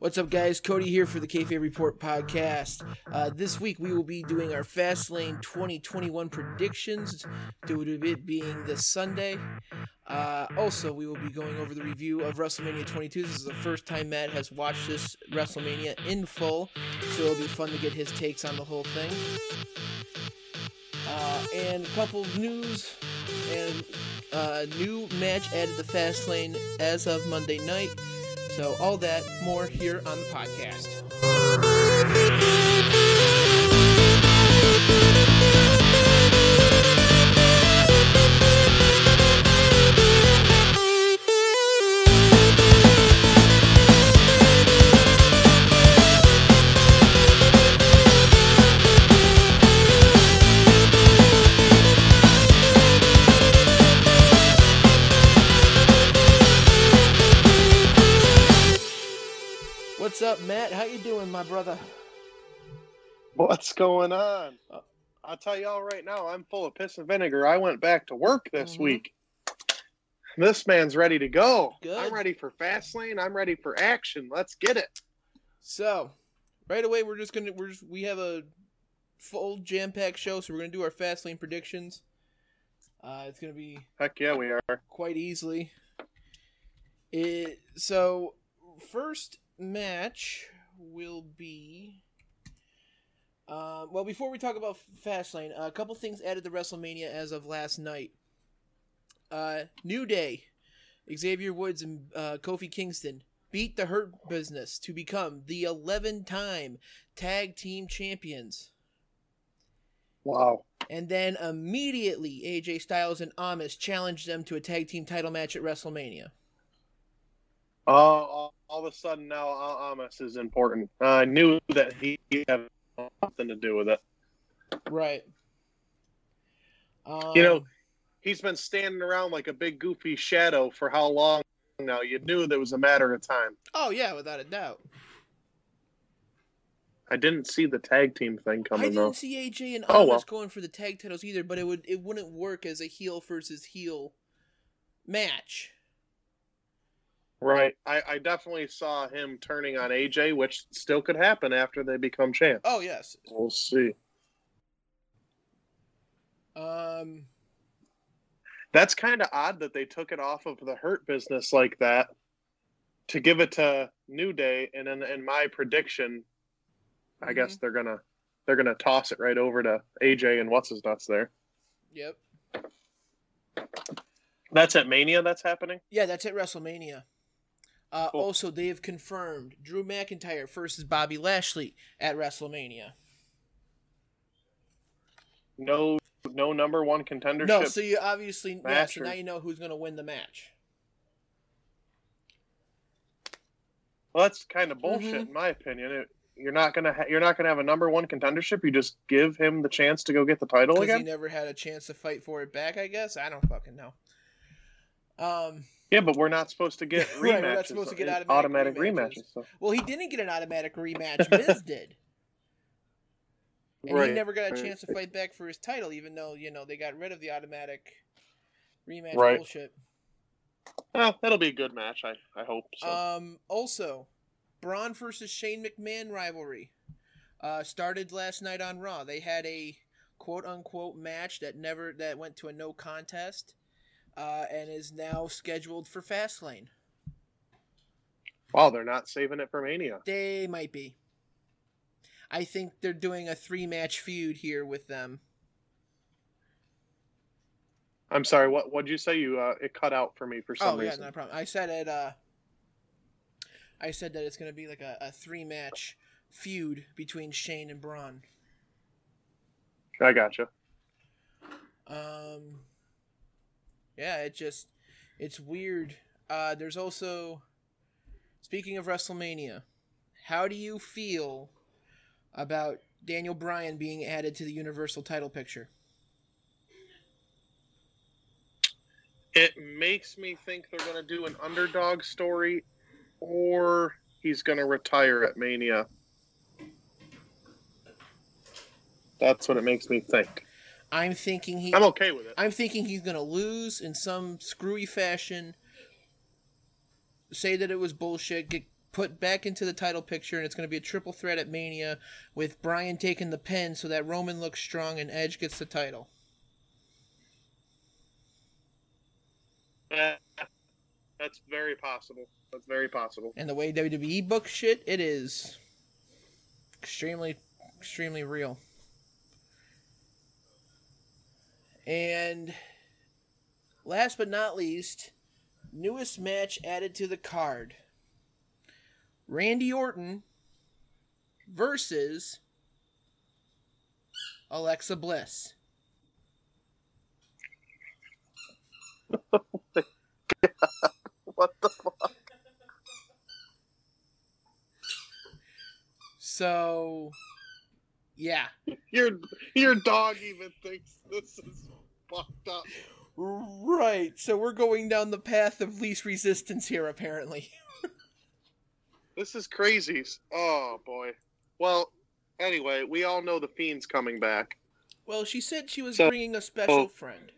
What's up, guys? Cody here for the Kayfabe Report podcast. Uh, this week we will be doing our Fastlane 2021 predictions, due to it being this Sunday. Uh, also, we will be going over the review of WrestleMania 22. This is the first time Matt has watched this WrestleMania in full, so it'll be fun to get his takes on the whole thing. Uh, and a couple news and uh, new match added to Fastlane as of Monday night. So, all that, more here on the podcast. What's up, Matt? How you doing, my brother? What's going on? Uh, I'll tell y'all right now, I'm full of piss and vinegar. I went back to work this Mhm. week. This man's ready to go. Good. I'm ready for Fastlane. I'm ready for action. Let's get it. So, right away, we're just gonna we're just, we have a full jam packed show, so we're gonna do our Fastlane predictions. Uh, it's gonna be Heck yeah, we are. quite easily. It so first match will be. Uh, well, before we talk about Fastlane, a couple things added to WrestleMania as of last night. Uh, New Day, Xavier Woods and uh, Kofi Kingston beat the Hurt Business to become the 11-time tag team champions. Wow. And then immediately, AJ Styles and Amos challenged them to a tag team title match at WrestleMania. Uh, all, all of a sudden now Amos is important. I knew that he had nothing to do with it. Right. Um, You know, he's been standing around like a big goofy shadow for how long now? You knew that was a matter of time. Oh yeah, without a doubt. I didn't see the tag team thing coming. I didn't though. see AJ and Oh, Amos well. going for the tag titles either, but it would it wouldn't work as a heel versus heel match. Right. I, I definitely saw him turning on AJ, which still could happen after they become champ. Oh yes. We'll see. Um. That's kind of odd that they took it off of the Hurt business like that to give it to New Day, and in, in my prediction, I guess they're gonna they're gonna toss it right over to AJ and what's his nuts there. Yep. That's at Mania. That's happening. Yeah, that's at WrestleMania. Uh, Cool. Also, they have confirmed Drew McIntyre versus Bobby Lashley at WrestleMania. No no number one contendership. No, so you obviously yeah, so now you know who's going to win the match. Well, that's kind of bullshit Mhm. in my opinion. It, you're not gonna ha- you're not gonna have a number one contendership. You just give him the chance to go get the title again? He never had a chance to fight for it back, I guess. I don't fucking know. Um, Yeah, but we're not supposed to get rematches. Right, we're not supposed to get uh, automatic rematches. rematches. so- well, he didn't get an automatic rematch. Miz did, and he never got a right. chance to fight back for his title, even though you know they got rid of the automatic rematch Right. bullshit. Well, that'll be a good match. I, I hope so. Um, also, Braun versus Shane McMahon rivalry uh, started last night on Raw. They had a quote unquote match that never that went to a no contest, uh, and is now scheduled for Fastlane. Wow, they're not saving it for Mania. They might be. I think they're doing a three match feud here with them. I'm sorry. What What'd you say? You uh, it cut out for me for some oh yeah, reason. no problem. I said it. Uh, I said that it's gonna be like a, a three match feud between Shane and Braun. I gotcha. Um, yeah, it just it's weird. Uh, there's also speaking of WrestleMania, how do you feel about Daniel Bryan being added to the Universal title picture? It makes me think they're going to do an underdog story, or he's going to retire at Mania. That's what it makes me think. I'm thinking he I'm okay with it. I'm thinking he's gonna lose in some screwy fashion. Say that it was bullshit. Get put back into the title picture, and it's gonna be a triple threat at Mania with Bryan taking the pin, so that Roman looks strong and Edge gets the title. That's very possible. That's very possible. And the way WWE book shit, it is extremely, extremely real. And last but not least, newest match added to the card Randy Orton versus Alexa Bliss. What the fuck? So, yeah. Your your dog even thinks this is fucked up. Right. So we're going down the path of least resistance here, apparently. This is crazy. Oh boy. Well, anyway, we all know the fiend's coming back. Well, she said she was So- bringing a special oh. friend.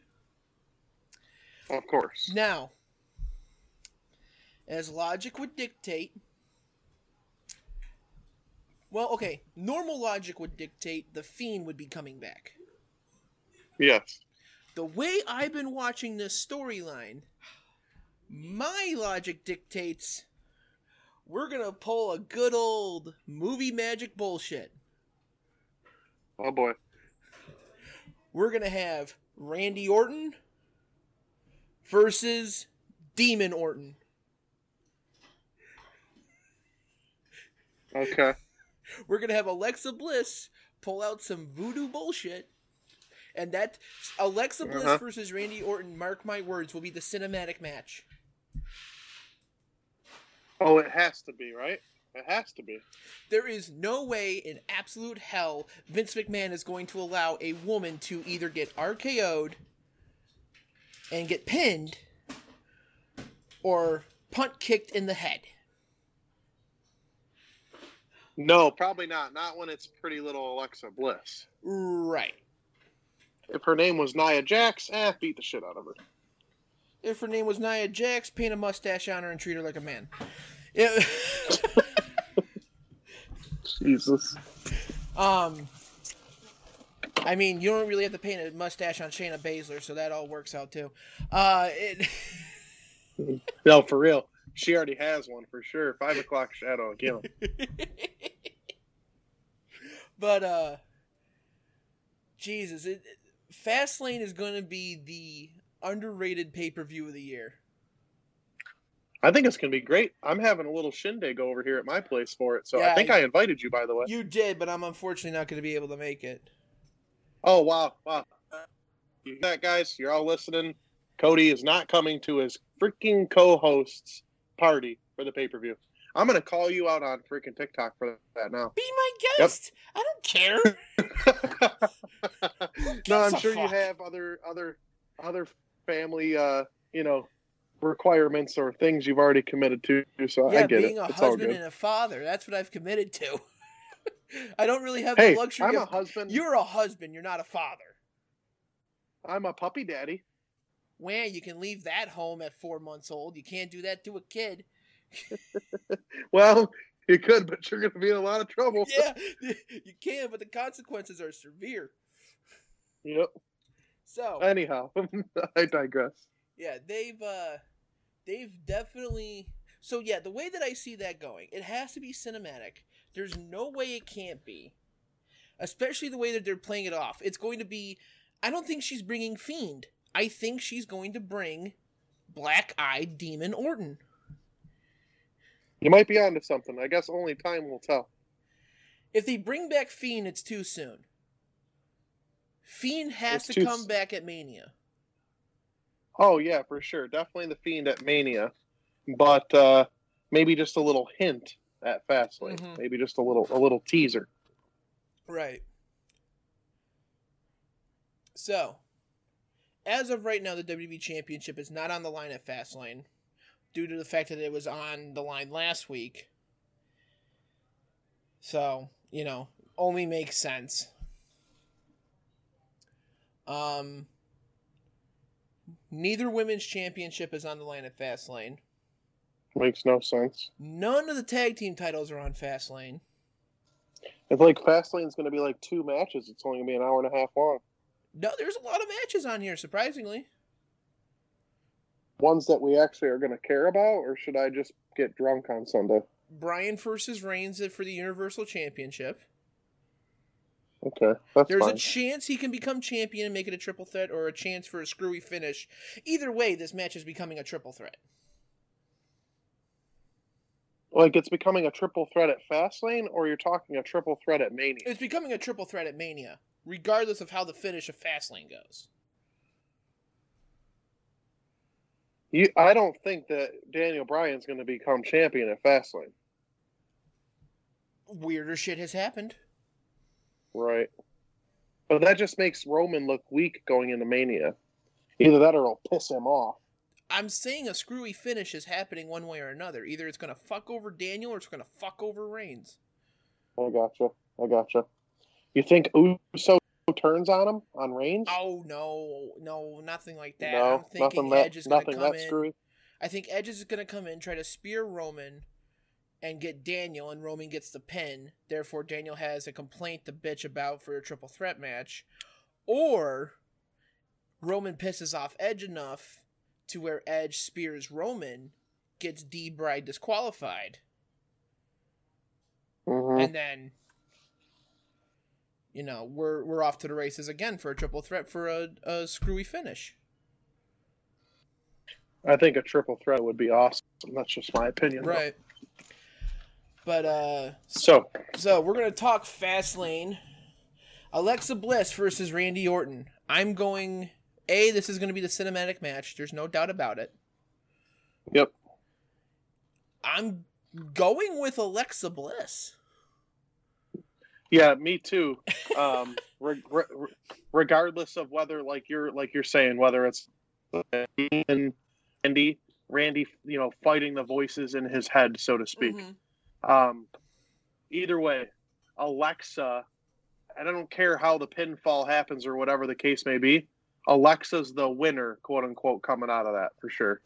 Of course. Now, as logic would dictate, well, okay, normal logic would dictate the Fiend would be coming back. Yes. The way I've been watching this storyline, my logic dictates we're gonna pull a good old movie magic bullshit. Oh boy. We're gonna have Randy Orton versus Demon Orton. Okay. We're gonna have Alexa Bliss pull out some voodoo bullshit, and that Alexa Bliss Uh-huh. versus Randy Orton, mark my words, will be the cinematic match. Oh, it has to be, right? It has to be. There is no way in absolute hell Vince McMahon is going to allow a woman to either get RKO'd and get pinned or punt kicked in the head. No, probably not. Not when it's pretty little Alexa Bliss. Right. If her name was Nia Jax, eh, beat the shit out of her. If her name was Nia Jax, paint a mustache on her and treat her like a man. Yeah. Jesus. Um, I mean, you don't really have to paint a mustache on Shayna Baszler, so that all works out too. Uh, it, No, for real. She already has one for sure. Five o'clock shadow again. but uh, Jesus, it, Fastlane is going to be the underrated pay per view of the year. I think it's gonna be great. I'm having a little shindig over here at my place for it. So Yeah, I think I- I invited you, by the way. You did, but I'm unfortunately not going to be able to make it. Oh wow, wow. You hear that guys? You're all listening. Cody is not coming to his freaking co-host's party for the pay-per-view. I'm gonna call you out on freaking TikTok for that now. Be my guest. I don't care. no, I'm sure you have other other other family uh, you know, requirements or things you've already committed to, so yeah, I get being it. a It's all husband good. and a father. That's what I've committed to. I don't really have Hey, the luxury I'm a husband. You're a husband. You're not a father. I'm a puppy daddy. Where you can leave that home at four months old. You can't do that to a kid. Well, you could, but you're gonna be in a lot of trouble. Yeah, you can, but the consequences are severe. Yep. So Anyhow, I digress. yeah, they've uh, they've definitely So yeah, the way that I see that going, it has to be cinematic. There's no way it can't be. Especially the way that they're playing it off. It's going to be I don't think she's bringing Fiend. I think she's going to bring Black-eyed Demon Orton. You might be onto something. I guess only time will tell. If they bring back Fiend, it's too soon. Fiend has It's to come s- back at Mania. Oh yeah, for sure. Definitely the fiend at Mania, but uh, maybe just a little hint at Fastlane. Mhm. Maybe just a little a little teaser. Right. So, as of right now, the WWE Championship is not on the line at Fastlane due to the fact that it was on the line last week. So, you know, only makes sense. Um, neither women's championship is on the line at Fastlane. Makes no sense. None of the tag team titles are on Fastlane. It's like Fastlane's going to be like two matches. It's only going to be an hour and a half long. No, there's a lot of matches on here, surprisingly. Ones that we actually are going to care about, or should I just get drunk on Sunday? Bryan versus Reigns for the Universal Championship. Okay, that's There's fine. a chance he can become champion and make it a triple threat, or a chance for a screwy finish. Either way, this match is becoming a triple threat. like it's becoming a triple threat at Fastlane, or you're talking a triple threat at Mania. It's becoming a triple threat at Mania, regardless of how the finish of Fastlane goes. You, I don't think that Daniel Bryan's going to become champion at Fastlane. Weirder shit has happened. Right. But that just makes Roman look weak going into Mania. Either that or it'll piss him off. I'm saying a screwy finish is happening one way or another. Either it's going to fuck over Daniel or it's going to fuck over Reigns. I gotcha. I gotcha. You think Uso turns on him on Reigns? Oh no, no, nothing like that. no, I'm thinking nothing Edge that is to nothing come that in. screwy. I think Edge is going to come in, try to spear Roman, and get Daniel, and Roman gets the pin. Therefore, Daniel has a complaint to bitch about for a triple threat match. Or Roman pisses off Edge enough to where Edge spears Roman, gets D Bride disqualified, Mhm. and then. You know, we're we're off to the races again for a triple threat for a, a screwy finish. I think a triple threat would be awesome. That's just my opinion. though. Right. But uh So, So we're gonna talk Fastlane. Alexa Bliss versus Randy Orton. I'm going. A. This is going to be the cinematic match. There's no doubt about it. yep. I'm going with Alexa Bliss. Yeah, me too. Um, re- re- regardless of whether, like you're like you're saying, whether it's and Randy, Randy, you know, fighting the voices in his head, so to speak. Mhm. Um, either way, Alexa, and I don't care how the pinfall happens or whatever the case may be. Alexa's the winner, quote unquote, coming out of that for sure.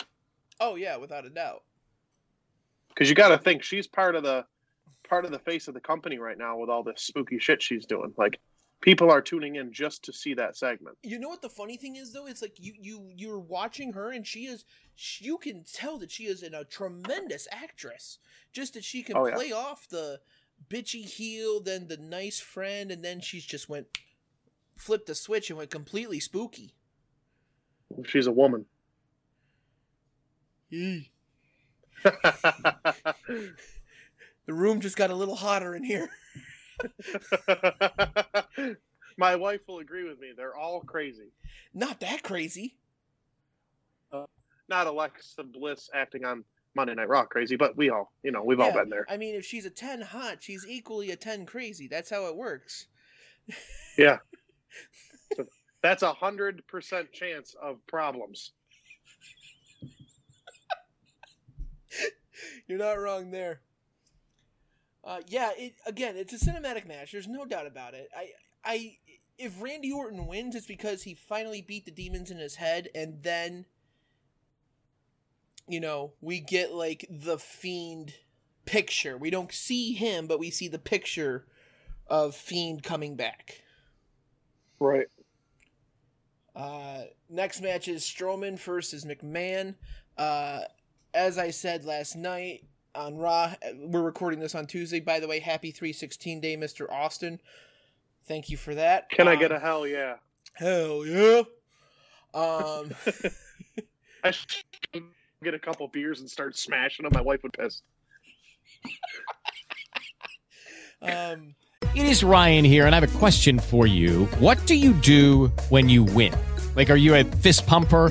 Oh yeah, without a doubt. Because you got to think she's part of the part of the face of the company right now with all this spooky shit she's doing. Like people are tuning in just to see that segment. You know what the funny thing is though? It's like you you you're watching her and she is she, you can tell that she is in a tremendous actress. Just that she can Oh, yeah. play off the bitchy heel, then the nice friend, and then she's just went flipped the switch and went completely spooky. She's a woman. The room just got a little hotter in here. My wife will agree with me. They're all crazy. Not that crazy. Not Alexa Bliss acting on Monday Night Raw crazy, but we all, you know, we've all been there. I mean, if she's a 10 hot, she's equally a 10 crazy. That's how it works. Yeah. So that's a hundred percent chance of problems. You're not wrong there. Uh, yeah, it again, it's a cinematic match. There's no doubt about it. I, I, if Randy Orton wins, it's because he finally beat the demons in his head, and then, you know, we get like the fiend picture. We don't see him, but we see the picture of fiend coming back. Right. Uh, next match is Strowman versus McMahon. Uh, as I said last night on Raw, we're recording this on Tuesday. By the way, happy 316 day, Mr. Austin. Thank you for that. Can I Um, get a hell yeah? hell yeah? Um, I should get a couple beers and start smashing them. My wife would piss. um, It is Ryan here, and I have a question for you. What do you do when you win? Like, are you a fist pumper?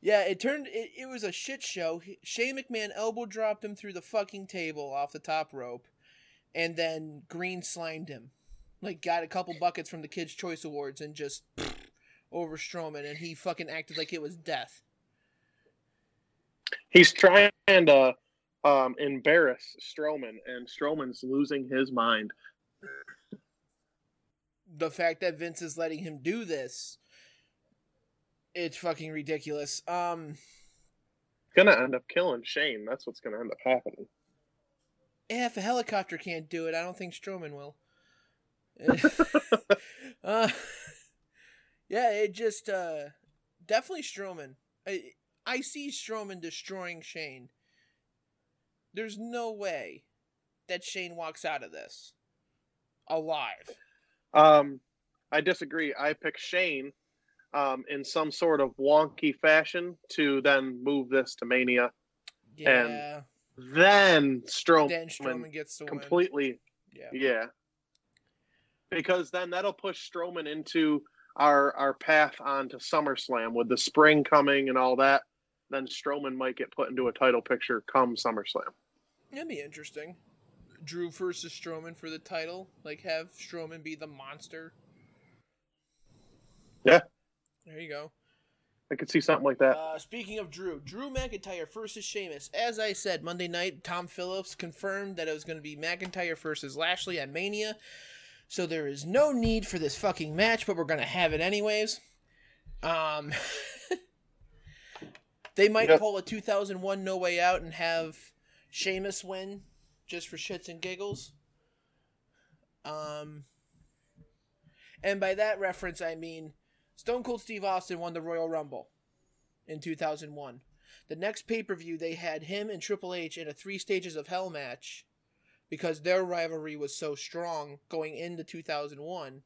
Yeah, it turned. It, it was a shit show. Shane McMahon elbow dropped him through the fucking table off the top rope, and then Green slimed him. Like, got a couple buckets from the Kids' Choice Awards and just over Strowman, and he fucking acted like it was death. He's trying to um, embarrass Strowman, and Strowman's losing his mind. the fact that Vince is letting him do this, it's fucking ridiculous. Um, Gonna end up killing Shane. That's what's gonna end up happening. if a helicopter can't do it, I don't think Strowman will. uh, yeah, it just uh, definitely Strowman. I I see Strowman destroying Shane. There's no way that Shane walks out of this alive. Um, I disagree. I pick Shane um, in some sort of wonky fashion to then move this to Mania. Yeah. Then Strowman, then Strowman gets the win. completely, Yeah. yeah. Because then that'll push Strowman into our our path onto SummerSlam with the spring coming and all that. Then Strowman might get put into a title picture come SummerSlam. That'd be interesting. Drew versus Strowman for the title. Like have Strowman be the monster. Yeah. There you go. I could see something like that. Uh, speaking of Drew, Drew McIntyre versus Sheamus. As I said Monday night, Tom Phillips confirmed that it was going to be McIntyre versus Lashley at Mania. So there is no need for this fucking match, but we're going to have it anyways. Um, they might Yep. pull a 2001 No Way Out and have Sheamus win just for shits and giggles. Um, and by that reference, I mean Stone Cold Steve Austin won the Royal Rumble in 2001. The next pay per view, they had him and Triple H in a three stages of hell match because their rivalry was so strong going into 2001.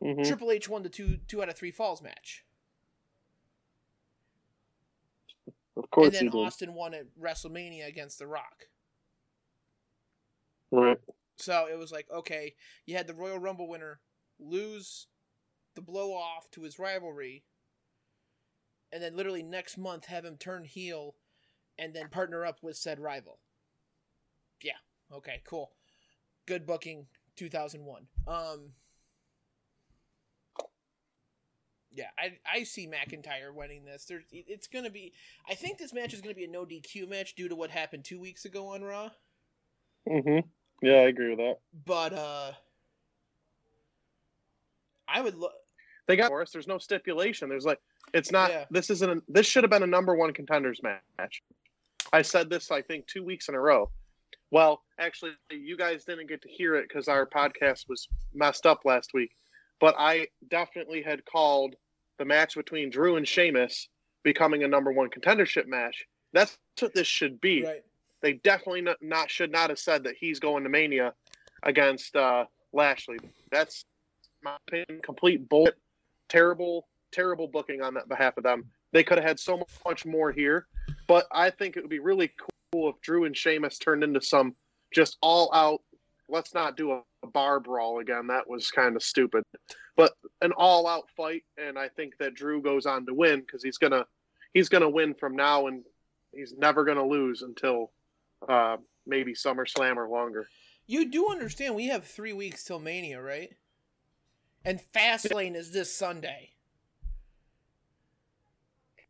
Mhm. Triple H won the two two out of three falls match, Of course and then. Austin won at WrestleMania against The Rock. Right. So it was like, okay, you had the Royal Rumble winner lose the blow off to his rivalry, and then literally next month have him turn heel and then partner up with said rival. Yeah. Okay, cool. Good booking 2001. Um Yeah, I I see McIntyre winning this. There it's going to be I think this match is going to be a no DQ match due to what happened 2 weeks ago on Raw. hmm Yeah, I agree with that. But uh I would look They got worse. There's no stipulation. There's like it's not. Yeah. This isn't. A, this should have been a number one contenders match. I said this I think two weeks in a row. Well, actually, you guys didn't get to hear it because our podcast was messed up last week. But I definitely had called the match between Drew and Sheamus becoming a number one contendership match. That's what this should be. right. They definitely not, not should not have said that he's going to Mania against uh, Lashley. That's my opinion. Complete bullshit. Terrible, terrible booking on that behalf of them. They could have had so much more here, but I think it would be really cool if Drew and Sheamus turned into some just all out let's not do a, a bar brawl again. That was kind of stupid. But an all-out fight, and I think that Drew goes on to win because he's gonna he's gonna win from now, and he's never gonna lose until uh, maybe SummerSlam or longer. You do understand we have three weeks till Mania, right? And Fastlane is this Sunday.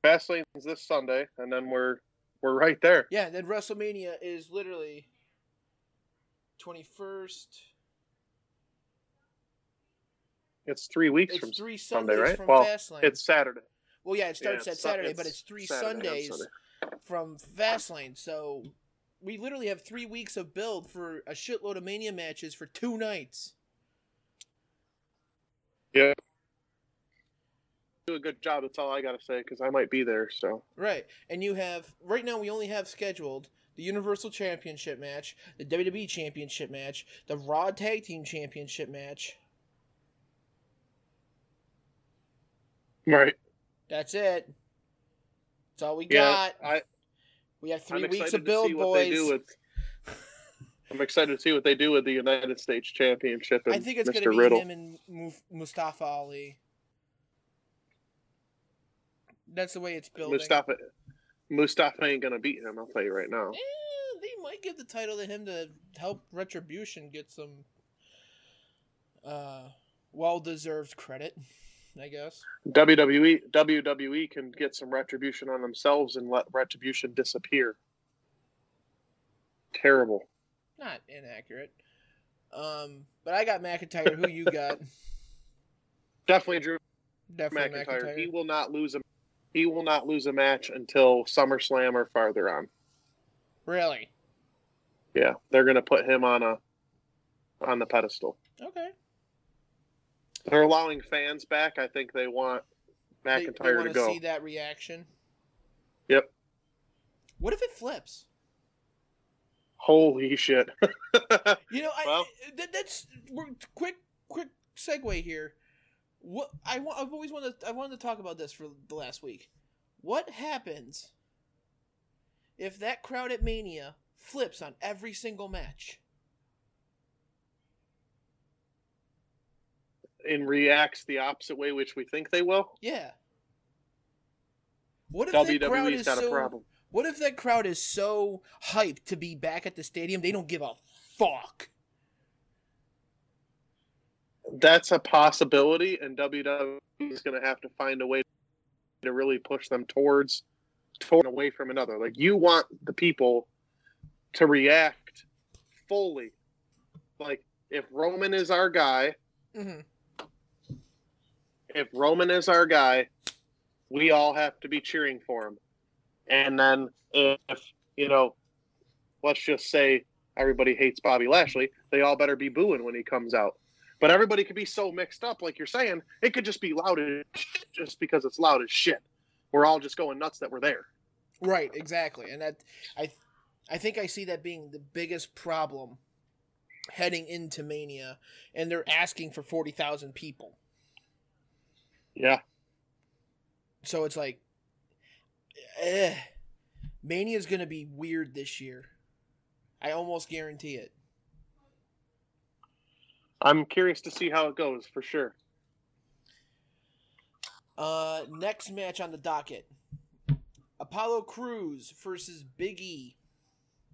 Fastlane is this Sunday, and then we're we're right there. Yeah, then WrestleMania is literally twenty first. It's three weeks It's from three Sunday, right? from well, Fastlane. it's Saturday. well, yeah, it starts Yeah, at Saturday, but it's three Saturday Sundays Sunday. from Fastlane. So we literally have three weeks of build for a shitload of Mania matches for two nights. Yeah. Do a good job. That's all I gotta say because I might be there. So Right. And you have right now we only have scheduled the Universal Championship match, the WWE Championship match, the Raw Tag Team Championship match. right. That's it. That's all we Yeah, got. I we have 3 I'm weeks of build, to see what they boys. I'm excited to see what they do with the United States Championship and I think it's going to be Riddle. him and Mustafa Ali. That's the way it's building. Mustafa, Mustafa ain't gonna beat him. I'll tell you right now. Eh, they might give the title to him to help Retribution get some uh, well-deserved credit, I guess. WWE WWE can get some retribution on themselves and let retribution disappear. Terrible. Not inaccurate. Um, but I got McIntyre. Who you got? Definitely Drew Definitely McIntyre. McIntyre. He will not lose a he will not lose a match until SummerSlam or farther on. Really? Yeah, they're gonna put him on a on the pedestal. Okay. They're allowing fans back. I think they want They- McIntyre they, want to go. see that reaction. Yep. What if it flips? Holy shit. You know, I Well- that, that's quick quick segue here. What I want, I've always wanted I wanted to talk about this for the last week. What happens if that crowd at Mania flips on every single match? and reacts the opposite way, which we think they will. Yeah. What if that crowd WWE's is got so, a problem. What if that crowd is so hyped to be back at the stadium they don't give a fuck? That's a possibility, and WWE is going to have to find a way to really push them towards, toward away from another. Like you want the people to react fully. Like if Roman is our guy, hmm if Roman is our guy, we all have to be cheering for him. And then if you know, let's just say everybody hates Bobby Lashley, they all better be booing when he comes out. But everybody could be so mixed up, like you're saying, it could just be loud as shit just because it's loud as shit. We're all just going nuts that we're there. Right, exactly, and that I, I think I see that being the biggest problem heading into Mania, and they're asking for forty thousand people. Yeah. So it's like, eh, Mania's gonna be weird this year. I almost guarantee it. I'm curious to see how it goes for sure. Uh, next match on the docket: Apollo Crews versus Big E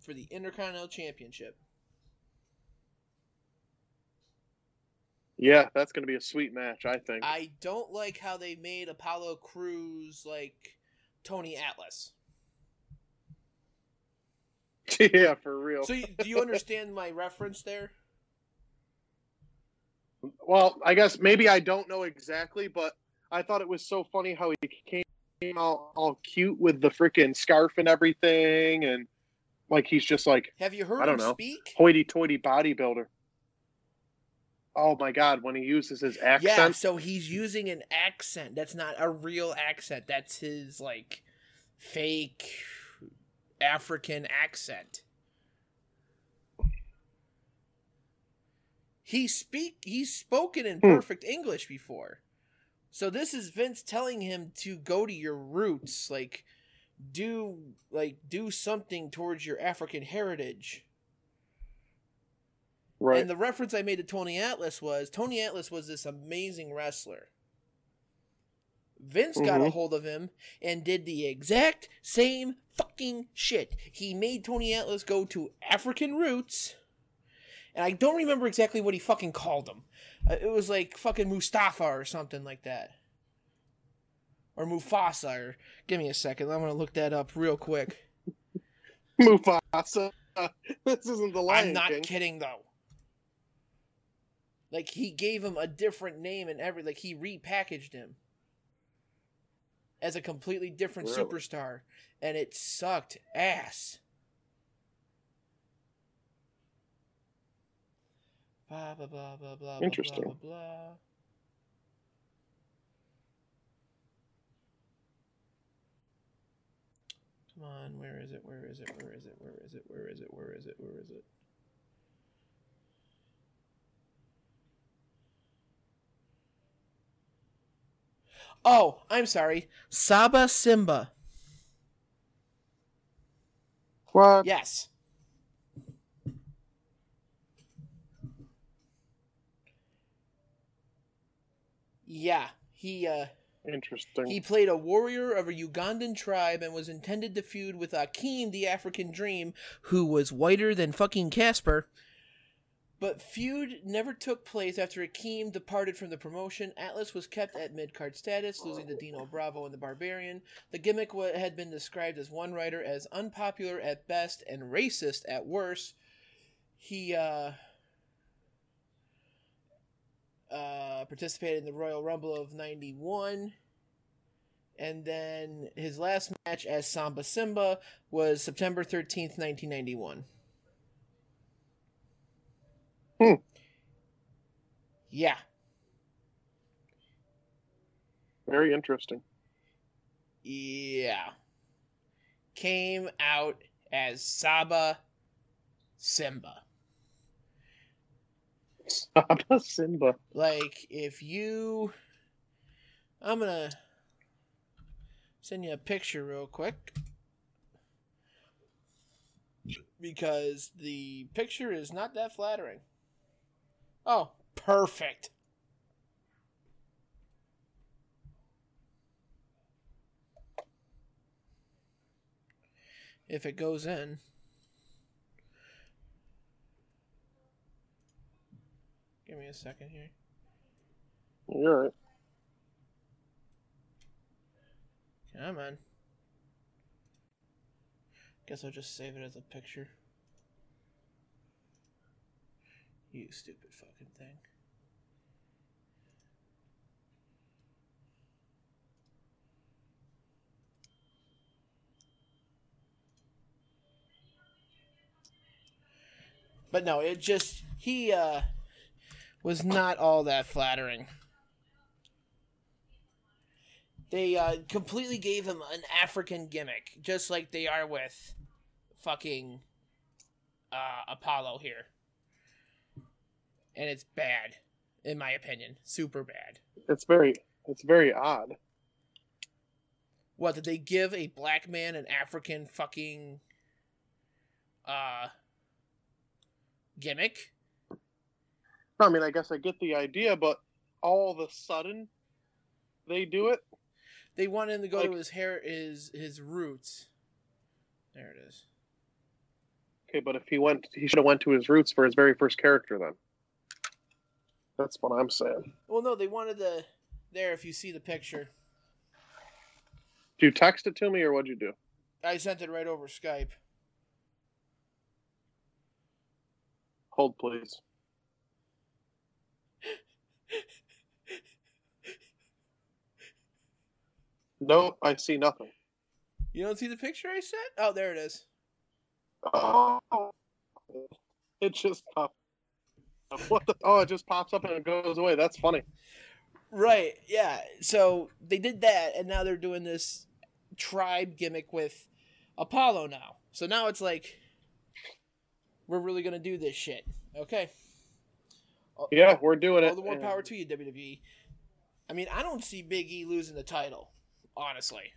for the Intercontinental Championship. Yeah, that's going to be a sweet match, I think. I don't like how they made Apollo Crews like Tony Atlas. yeah, for real. So, you, do you understand my reference there? Well, I guess maybe I don't know exactly, but I thought it was so funny how he came all, all cute with the freaking scarf and everything, and like he's just like Have you heard I don't him know. speak? hoity-toity bodybuilder. Oh my god, when he uses his accent. Yeah, so he's using an accent. That's not a real accent. That's his like fake African accent. He speak he's spoken in Hmm. perfect English before. So this is Vince telling him to go to your roots, like do like do something towards your African heritage. Right. And the reference I made to Tony Atlas was Tony Atlas was this amazing wrestler. Vince got a Mhm. hold of him and did the exact same fucking shit. He made Tony Atlas go to African roots, and I don't remember exactly what he fucking called him. Uh, it was like fucking Mustafa or something like that. Or Mufasa, or give me a second. I'm gonna look that up real quick. Mufasa. this isn't the Lion I'm not King. kidding though. Like he gave him a different name and every like he repackaged him as a completely different Really? superstar, and it sucked ass. Blah blah blah blah blah. blah, Interesting. Blah, blah, blah. Come on, where is it? Where is it? Where is it? Where is it? Where is it? Where is it? Where is it? Oh, I'm sorry. Saba Simba. What? Yes. Yeah, he uh Interesting. he played a warrior of a Ugandan tribe and was intended to feud with Akeem the African Dream, who was whiter than fucking Casper. But feud never took place after Akeem departed from the promotion. Atlas was kept at mid card status, losing to Dino Bravo and the Barbarian. The gimmick had been described as one writer as unpopular at best and racist at worst. He uh, uh, participated in the Royal Rumble of 91. And then his last match as Samba Simba was September 13th, 1991. Hmm. Yeah. Very interesting. Yeah. Came out as Saba Simba. Saba Simba. Like, if you. I'm gonna send you a picture real quick. Because the picture is not that flattering. Oh, perfect. If it goes in. Give me a second here. You're right. Come on. Guess I'll just save it as a picture. You stupid fucking thing. But no, it just he uh was not all that flattering. They uh, completely gave him an African gimmick, just like they are with fucking uh, Apollo here. And it's bad, in my opinion. Super bad. It's very it's very odd. What, did they give a black man an African fucking uh, gimmick? I mean, I guess I get the idea, but all of a sudden they do it. They wanted him to go Like- to his hair, his his roots. There it is. Okay, but if he went, he should have went to his roots for his very first character. Then that's what I'm saying. Well, no, they wanted the there. If you see the picture, do you text it to me, or what'd you do? I sent it right over Skype. Hold, please. No, I see nothing. You don't see the picture I sent? Oh, there it is. Oh, it just popped. What the? Oh, it just pops up and it goes away. That's funny. Right, yeah. So they did that, and now they're doing this tribe gimmick with Apollo now. So now it's like, we're really gonna do this shit. Okay. Yeah, we're doing All it. the more power to you, WWE. I mean, I don't see Big E losing the title, honestly.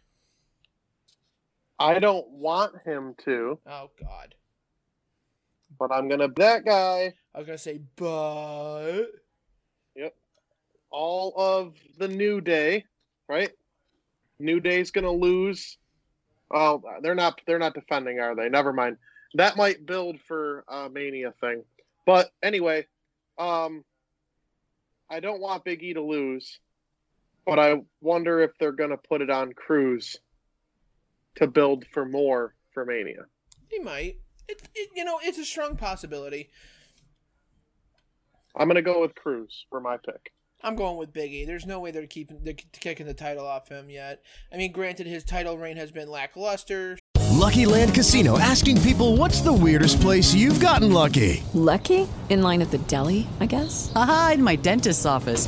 I don't want him to, Oh God. but I'm gonna that guy. I was gonna say, but yep, all of the New Day, right? New Day's gonna lose. Oh, they're not. They're not defending, are they? Never mind. That might build for a Mania thing. But anyway, um, I don't want Big E to lose, but I wonder if they're gonna put it on Crews to build for more for Mania. he might. It, it, you know, it's a strong possibility. I'm gonna go with Crews for my pick. I'm going with Big E. There's no way they're keeping they're kicking the title off him yet. I mean, granted, his title reign has been lackluster. Lucky Land Casino asking people what's the weirdest place you've gotten lucky? Lucky? In line at the deli, I guess? Aha, in my dentist's office.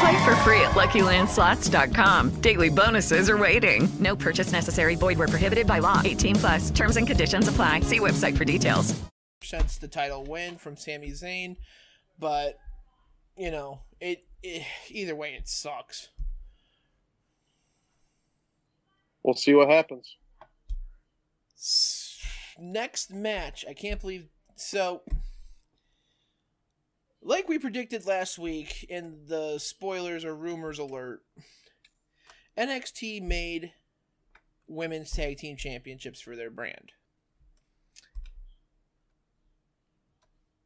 Play for free at LuckyLandSlots.com. Daily bonuses are waiting. No purchase necessary. Void where prohibited by law. 18 plus. Terms and conditions apply. See website for details. Since the title win from Sami Zayn, but you know, it, it either way it sucks. We'll see what happens. Next match, I can't believe so. Like we predicted last week in the spoilers or rumors alert, NXT made women's tag team championships for their brand.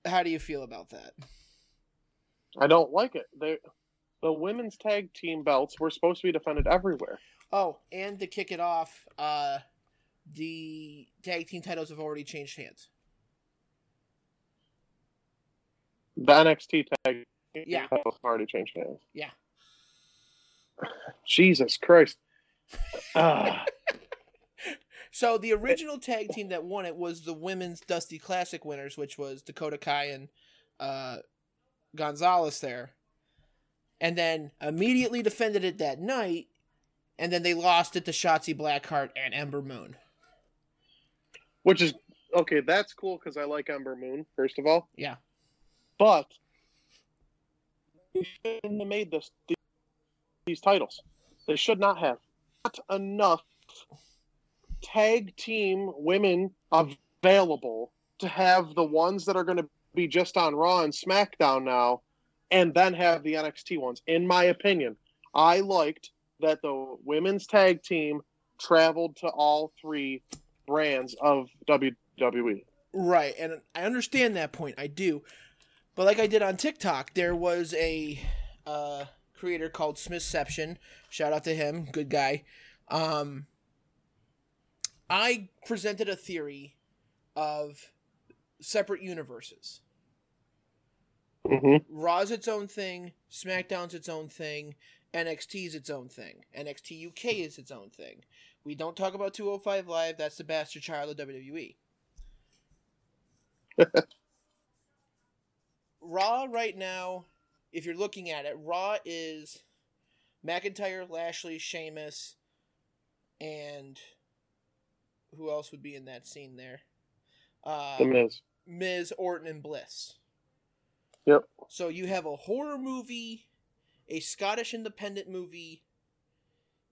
How do you feel about that? I don't like it. They, the women's tag team belts were supposed to be defended everywhere. Oh, and to kick it off, uh, the tag team titles have already changed hands. The NXT tag Yeah. already changed hands. Yeah. Jesus Christ. Ah, So the original tag team that won it was the women's Dusty Classic winners, which was Dakota Kai and uh, Gonzalez there, and then immediately defended it that night, and then they lost it to Shotzi Blackheart and Ember Moon. which is okay. That's cool because I like Ember Moon. First of all, Yeah. But they shouldn't have made this these titles. They should not have. Not enough tag team women available to have the ones that are going to be just on Raw and SmackDown now, and then have the NXT ones. In my opinion, I liked that the women's tag team traveled to all three brands of WWE. Right, and I understand that point. I do, but like I did on TikTok, there was a uh, creator called Smithception. Shout out to him, good guy. Um, I presented a theory of separate universes. Mm-hmm. Raw's its own thing, SmackDown's its own thing, NXT's its own thing, NXT UK is its own thing. We don't talk about 205 Live, that's the bastard child of. WWE. Raw right now, if you're looking at it, Raw is McIntyre, Lashley, Sheamus, and who else would be in that scene there? Uh, The Miz. Miz, Orton, and Bliss. Yep. So you have a horror movie, a Scottish independent movie,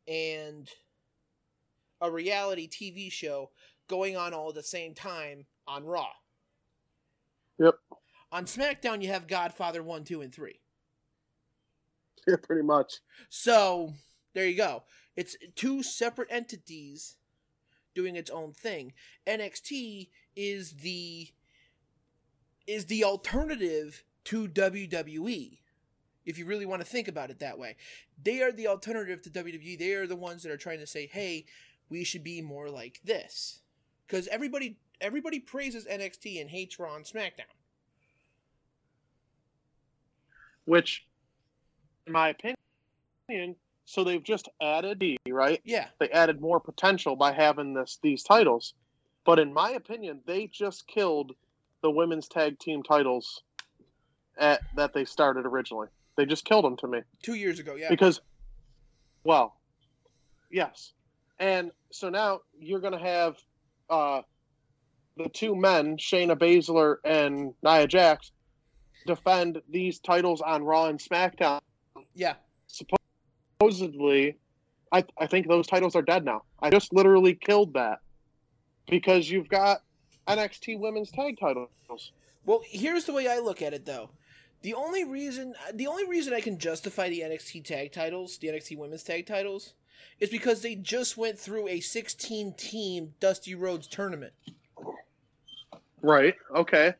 and a reality TV show going on all at the same time on Raw. Yep. On SmackDown, you have Godfather 1, 2, and 3. Yeah, pretty much. So there you go. It's two separate entities doing its own thing. NXT is the is the alternative to WWE. If you really want to think about it that way, they are the alternative to WWE. They are the ones that are trying to say, "Hey, we should be more like this," because everybody everybody praises NXT and hates Raw and SmackDown. Which in my opinion, so they've just added D, right? Yeah. They added more potential by having this these titles. But in my opinion, they just killed the women's tag team titles at that they started originally. They just killed them to me. Two years ago, yeah. Because well, yes. And so now you're gonna have uh the two men, Shayna Baszler and Nia Jax, defend these titles on Raw and SmackDown. Yeah. Supposedly, I, I think those titles are dead now. I just literally killed that because you've got NXT Women's Tag Titles. Well, here's the way I look at it, though. The only reason, the only reason I can justify the NXT tag titles, the NXT Women's Tag titles, is because they just went through a 16 team Dusty Rhodes tournament. Right. Okay.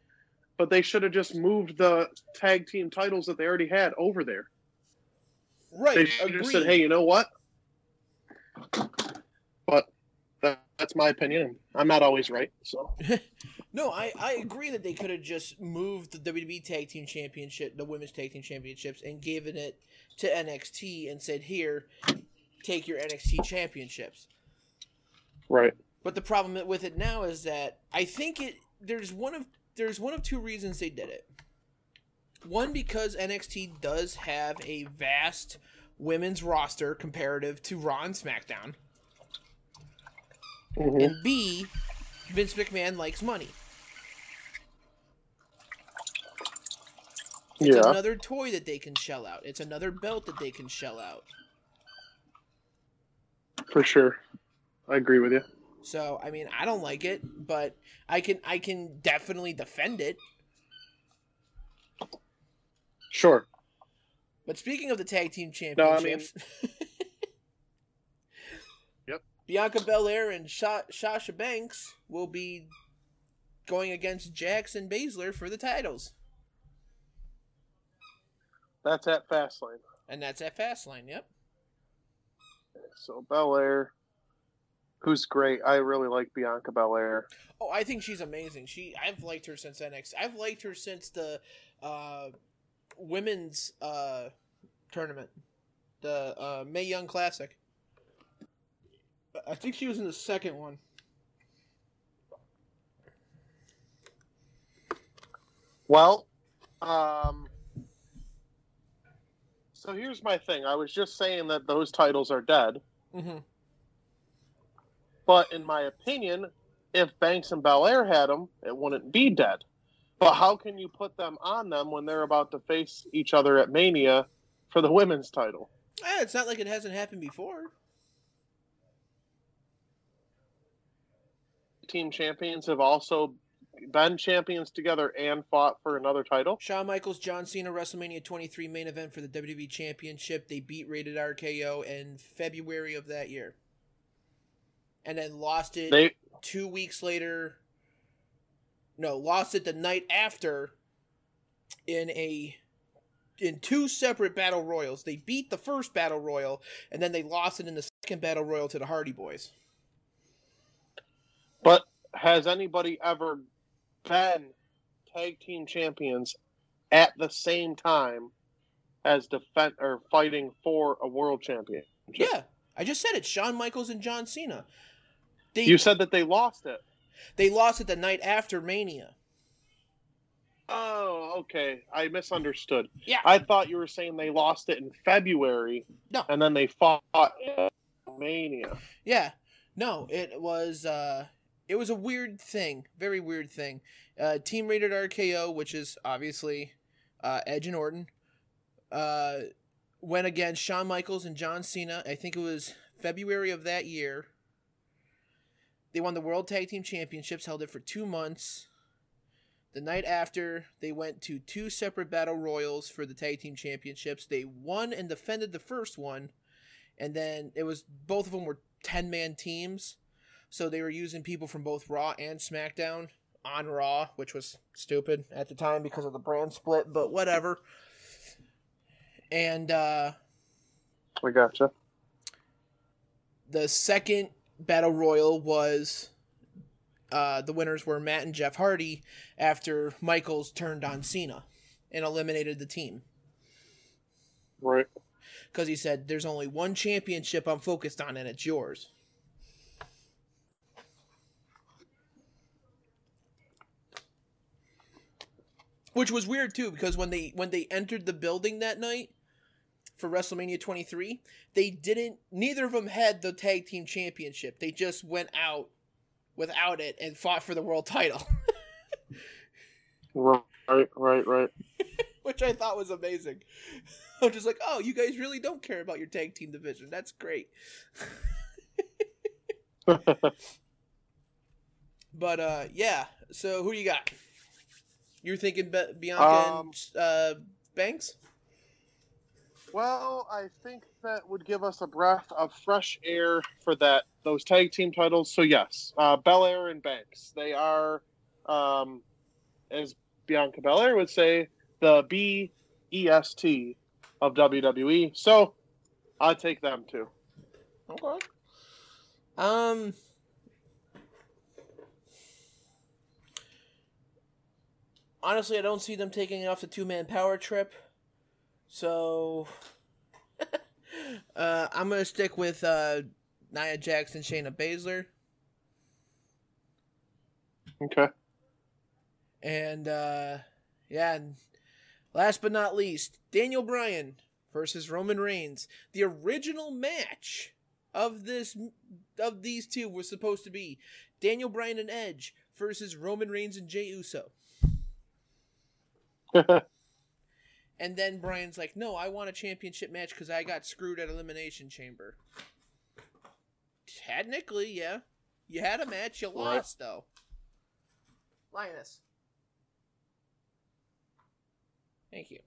But they should have just moved the tag team titles that they already had over there. Right. They should have said, "Hey, you know what?" But that, that's my opinion. I'm not always right, so No, I, I agree that they could have just moved the WWE Tag Team Championship, the Women's Tag Team Championships, and given it to NXT and said, "Here, take your NXT Championships." right. But the problem with it now is that I think it there's one of there's one of two reasons they did it. One because NXT does have a vast women's roster comparative to Raw and SmackDown. Mhm. And B, Vince McMahon likes money. It's Yeah. another toy that they can shell out. It's another belt that they can shell out. For sure. I agree with you. So I mean, I don't like it, but I can I can definitely defend it. Sure. But speaking of the tag team No, I mean- championships, Yep. Bianca Belair and Sha- Sasha Banks will be going against Jackson Baszler for the titles, That's at Fastlane. and that's at Fastlane. Yep. So Belair, who's great. I really like Bianca Belair. Oh, I think she's amazing. She I've liked her since NXT. I've liked her since the uh, women's uh, tournament, the uh, Mae Young Classic. I think she was in the second one. Well, um, so here's my thing. I was just saying that those titles are dead, Mm-hmm. But in my opinion, if Banks and Belair had them, it wouldn't be dead. But how can you put them on them when they're about to face each other at Mania for the women's title? Eh, it's not like it hasn't happened before. Team champions have also been champions together and fought for another title. Shawn Michaels, John Cena, WrestleMania 23 main event for the WWE Championship. They beat Rated RKO in February of that year. And then lost it They two weeks later. No, lost it the night after in a in two separate battle royals. They beat the first battle royal and then they lost it in the second battle royal to the Hardy Boys. But has anybody ever been tag team champions at the same time as defend or fighting for a world champion? Yeah, I just said it. Shawn Michaels and John Cena. They You said that they lost it. they lost it the night after Mania. Oh, okay. I misunderstood. Yeah. I thought you were saying they lost it in February. No. And then they fought Mania. Yeah. No, it was uh it was a weird thing. Very weird thing. Uh Team Rated RKO, which is obviously uh Edge and Orton, uh went against Shawn Michaels and John Cena. I think it was February of that year. They won the World Tag Team Championships, held it for two months. The night after, they went to two separate battle royals for the Tag Team Championships. They won and defended the first one, and then it was both of them were 10 man teams. So they were using people from both Raw and SmackDown on Raw, which was stupid at the time because of the brand split, but whatever. And uh, We gotcha. the second battle royal was uh, the winners were Matt and Jeff Hardy after Michaels turned on Cena and eliminated the team. Right. Because he said, "There's only one championship I'm focused on, and it's yours." Which was weird too, because when they when they entered the building that night for WrestleMania 23, they didn't. Neither of them had the tag team championship. They just went out without it and fought for the world title. Right, right, right. which I thought was amazing. I'm just like, oh, you guys really don't care about your tag team division. That's great. but uh, yeah. So who you got? You're thinking Be- Bianca Um, and uh, Banks? Well, I think that would give us a breath of fresh air for that those tag team titles. So yes, uh, Belair and Banks. They are, um, as Bianca Belair would say, the B E S T of WWE. So I'd take them too. Okay. Um. Honestly, I don't see them taking off the two man power trip. So. uh, I'm going to stick with uh, Nia Jackson, Shayna Baszler. Okay. And, uh, yeah. And last but not least, Daniel Bryan versus Roman Reigns. The original match of this of these two was supposed to be Daniel Bryan and Edge versus Roman Reigns and Jey Uso. and then Bryan's like, "No, I want a championship match because I got screwed at Elimination Chamber." Technically, yeah, you had a match, you lost though. Linus. Thank you.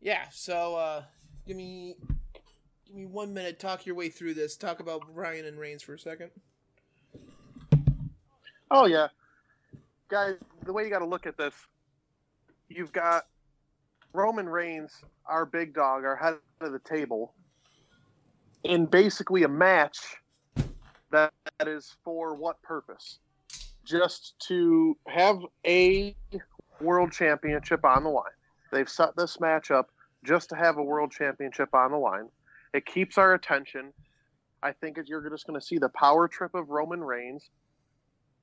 Yeah, so uh give me give me one minute, talk your way through this. Talk about Bryan and Reigns for a second. Oh yeah, guys. The way you got to look at this, you've got Roman Reigns, our big dog, our head of the table, in basically a match that, that is for what purpose? Just to have a world championship on the line. They've set this match up just to have a world championship on the line. It keeps our attention. I think you're just going to see the power trip of Roman Reigns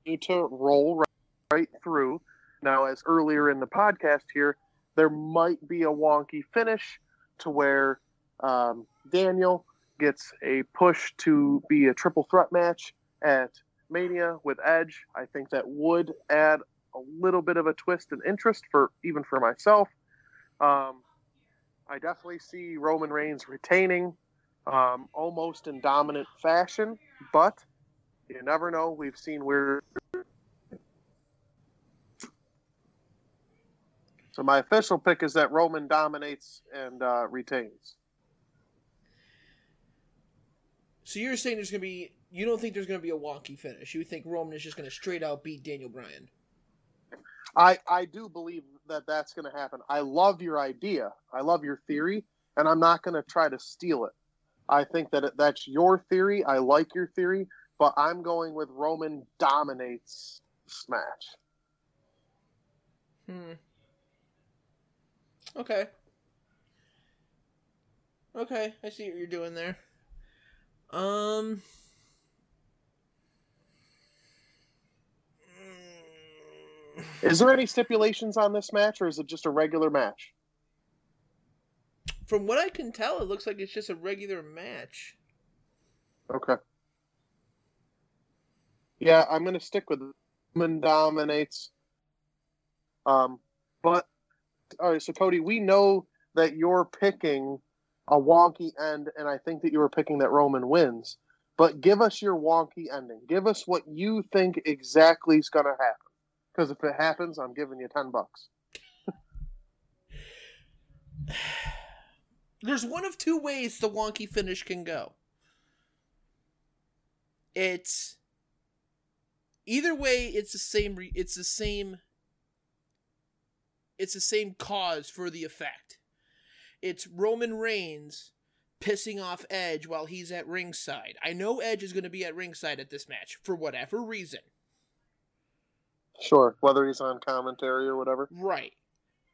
to roll right, right through. Now, as earlier in the podcast here, there might be a wonky finish to where um, Daniel gets a push to be a triple threat match at Mania with Edge. I think that would add a little bit of a twist and interest for even for myself. Um, I definitely see Roman Reigns retaining um, almost in dominant fashion, but you never know. We've seen where. So my official pick is that Roman dominates and uh, retains. So you're saying there's gonna be you don't think there's gonna be a wonky finish. You think Roman is just gonna straight out beat Daniel Bryan. I I do believe that that's going to happen. I love your idea. I love your theory, and I'm not going to try to steal it. I think that it, that's your theory. I like your theory, but I'm going with Roman dominates this match. Hmm. Okay. Okay, I see what you're doing there. Um. Is there any stipulations on this match, or is it just a regular match? From what I can tell, it looks like it's just a regular match. Okay. Yeah, I'm going to stick with Roman dominates. Um, but all right, so Cody, we know that you're picking a wonky end, and I think that you were picking that Roman wins. But give us your wonky ending. Give us what you think exactly is going to happen. Because if it happens, I'm giving you ten bucks. There's one of two ways the wonky finish can go. It's either way. It's the same. Re- it's the same. It's the same cause for the effect. It's Roman Reigns pissing off Edge while he's at ringside. I know Edge is going to be at ringside at this match for whatever reason. Sure, whether he's on commentary or whatever. Right.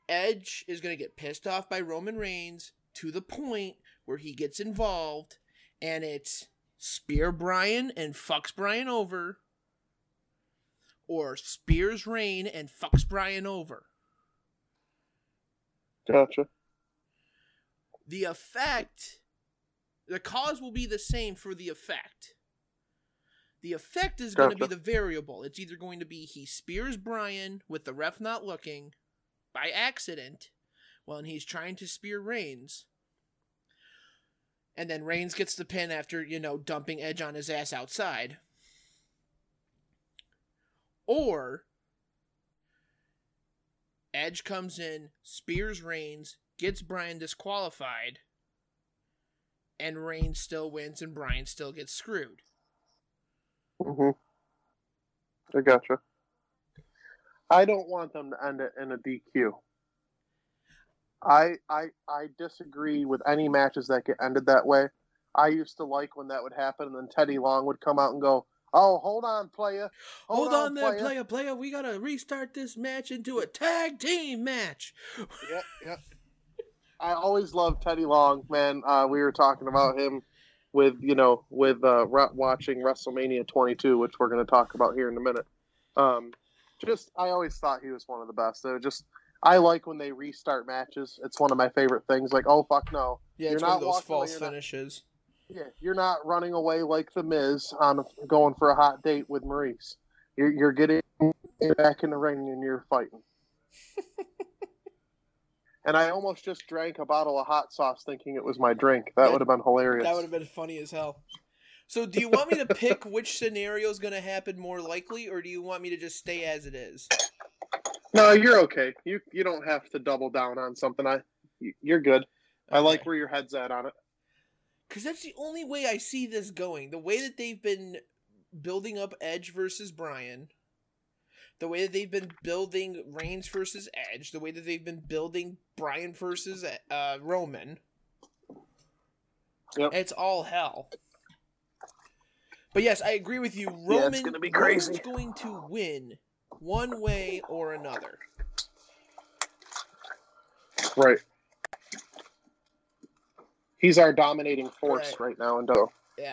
Edge is going to get pissed off by Roman Reigns to the point where he gets involved and it's spear Bryan and fucks Bryan over or spears Reign and fucks Bryan over. Gotcha. The effect, the cause will be the same for the effect. The effect is going to be the variable. It's either going to be he spears Bryan with the ref not looking by accident when he's trying to spear Reigns. And then Reigns gets the pin after, you know, dumping Edge on his ass outside. Or Edge comes in, spears Reigns, gets Bryan disqualified, and Reigns still wins and Bryan still gets screwed. Mm-hmm. I gotcha. I don't want them to end it in a DQ. I I I disagree with any matches that get ended that way. I used to like when that would happen, and then Teddy Long would come out and go, "Oh, hold on, playa, Hold, on, there, player, player. We gotta restart this match into a tag team match. Yep, yep. I always loved Teddy Long, man. Uh, we were talking about him with you know with uh, watching WrestleMania 22, which we're going to talk about here in a minute. Um, just I always thought he was one of the best. So just I like when they restart matches. It's one of my favorite things. Like, oh fuck no, Yeah, you're it's one not of those false finishes. Yeah, you're not running away like the Miz on going for a hot date with Maryse. You're you're getting back in the ring and you're fighting. and I almost just drank a bottle of hot sauce thinking it was my drink. That would have been hilarious. That would have been funny as hell. So, do you want me to pick which scenario is going to happen more likely, or do you want me to just stay as it is? No, you're okay. You you don't have to double down on something. I you- you're good. I like where your head's at on it. Because that's the only way I see this going. The way that they've been building up Edge versus Bryan, the way that they've been building Reigns versus Edge, the way that they've been building Bryan versus uh, Roman. Yep. It's all hell. But yes, I agree with you. Yeah, Roman, it's gonna be crazy. Roman's going to win one way or another. Right. He's our dominating force Right. right, now in Doe. Yeah.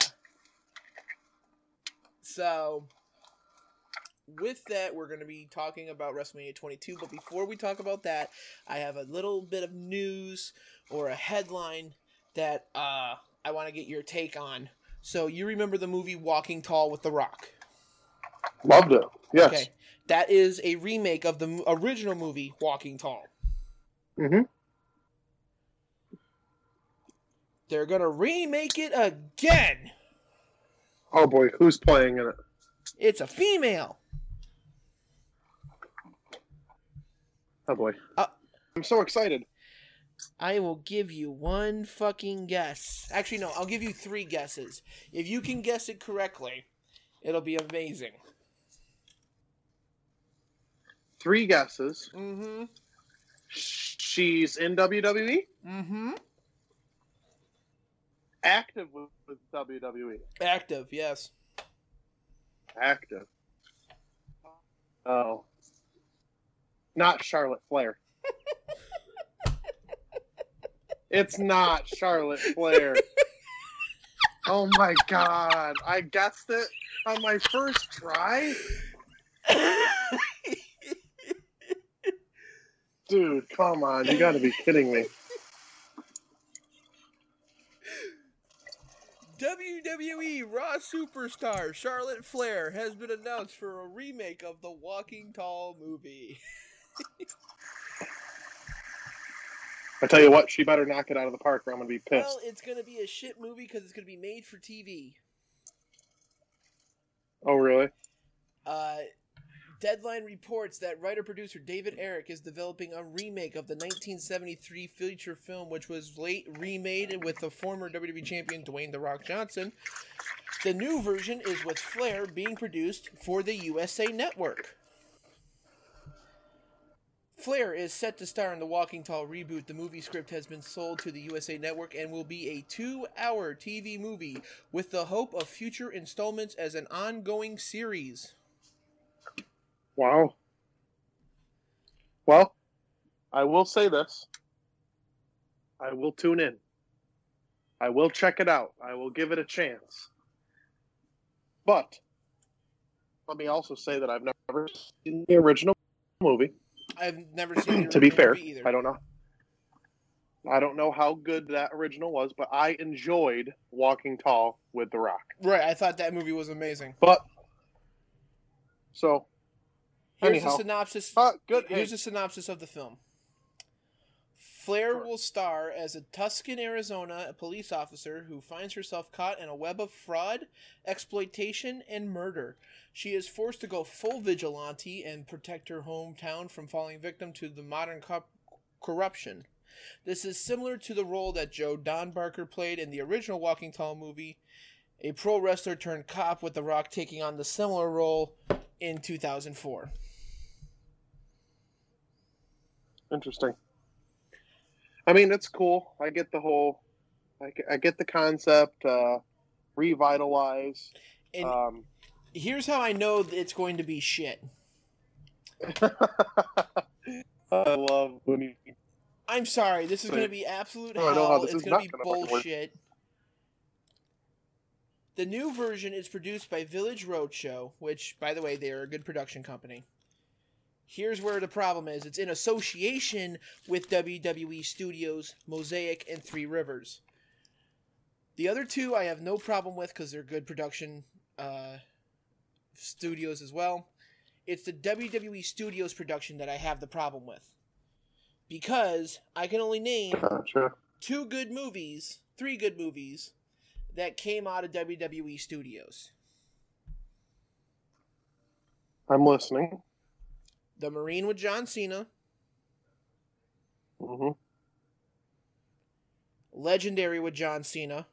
So, with that, we're going to be talking about WrestleMania 22. But before we talk about that, I have a little bit of news or a headline that uh, I want to get your take on. So, you remember the movie Walking Tall with The Rock? Loved it. Yes. Okay. That is a remake of the original movie Walking Tall. Mm-hmm. They're going to remake it again. Oh boy, who's playing in it? It's a female. Oh boy. Uh, I'm so excited. I will give you one fucking guess. Actually, no, I'll give you three guesses. If you can guess it correctly, it'll be amazing. Three guesses. Mm-hmm. She's in WWE. Mm-hmm. Active with, with WWE. Active, yes. Active. Oh. Not Charlotte Flair. it's not Charlotte Flair. Oh my god. I guessed it on my first try? Dude, come on. You gotta be kidding me. WWE Raw superstar Charlotte Flair has been announced for a remake of the Walking Tall movie. I tell you what, she better knock it out of the park or I'm gonna be pissed. Well, it's going to be a shit movie because it's going to be made for TV. oh, really? Uh, Deadline reports that writer producer David Eric is developing a remake of the 1973 feature film, which was late remade with the former WWE champion Dwayne The Rock Johnson. The new version is with Flair being produced for the USA Network. Flair is set to star in the Walking Tall reboot. The movie script has been sold to the USA Network and will be a two hour TV movie with the hope of future installments as an ongoing series. Wow. Well, I will say this. I will tune in. I will check it out. I will give it a chance. But let me also say that I've never seen the original movie. I've never seen. To be fair, either. I don't know. I don't know how good that original was, but I enjoyed Walking Tall with The Rock. Right, I thought that movie was amazing. But so Here's anyhow, the synopsis. Uh, good. Here's hey, the synopsis of the film. Flair will star as a Tucson, Arizona police officer who finds herself caught in a web of fraud, exploitation, and murder. She is forced to go full vigilante and protect her hometown from falling victim to the modern co- corruption. This is similar to the role that Joe Don Baker played in the original Walking Tall movie, a pro wrestler turned cop with The Rock taking on the similar role in 2004. interesting. I mean, it's cool. I get the whole. I, get- I get the concept. Uh, revitalize. And Um, here's how I know that it's going to be shit. I love when he. I'm sorry, this is going to be absolute Oh, I know how hell. this It's going to be gonna fucking work. bullshit. The new version is produced by Village Roadshow, which, by the way, they are a good production company. Here's where the problem is it's in association with WWE Studios, Mosaic, and Three Rivers. The other two I have no problem with because they're good production uh, studios as well. It's the WWE Studios production that I have the problem with. Because I can only name two good movies, three good movies that came out of WWE Studios. I'm listening. The Marine with John Cena, Mm hmm Legendary with John Cena.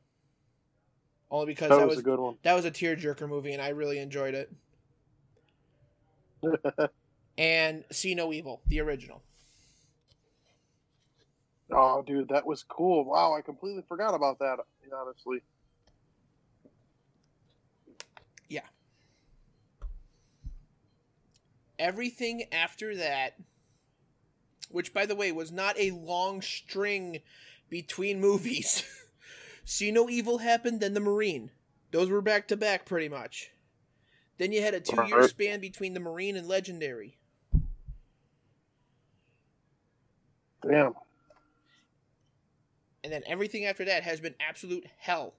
Only because That that, was was a good one. That was a tearjerker movie, and I really enjoyed it. and See No Evil, the original. Oh, dude, that was cool. Wow, I completely forgot about that. Honestly. Yeah. Everything after that, which by the way was not a long string between movies. See No Evil happened, then The Marine. Those were back to back pretty much. Then you had a two year span between The Marine and Legendary. Damn. And then everything after that has been absolute hell.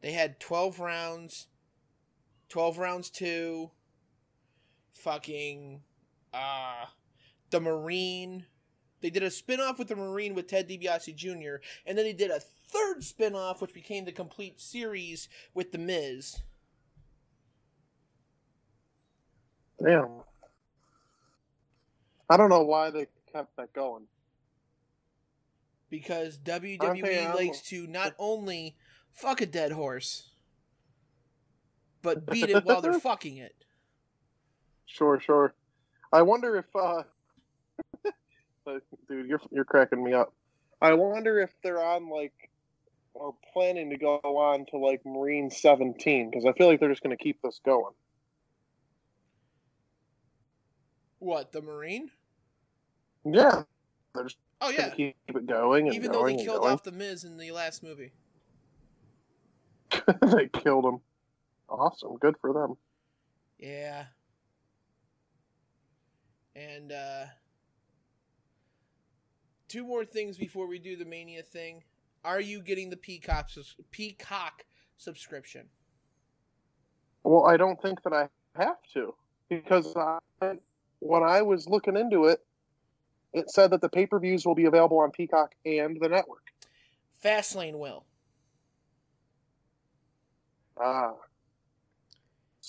They had 12 rounds, 12 rounds 2, fucking, uh, The Marine. They did a spin off with The Marine with Ted DiBiase Jr., and then they did a third spin off, which became the complete series with The Miz. Damn. I don't know why they kept that going. because WWE likes to not only fuck a dead horse, but beat it while they're fucking it. Sure, sure. I wonder if, uh, dude, you're you're cracking me up. I wonder if they're on like, or planning to go on to like Marine 17 because I feel like they're just going to keep this going. What the Marine? Yeah, they're just Oh yeah. keep it going and Even though they killed going. off the Miz in the last movie. they killed him. Awesome, good for them. Yeah. And uh two more things before we do the Mania thing. Are you getting the Peacock Peacock subscription? Well, I don't think that I have to because I, when I was looking into it, it said that the pay per views will be available on Peacock and the network. Fastlane will. Ah.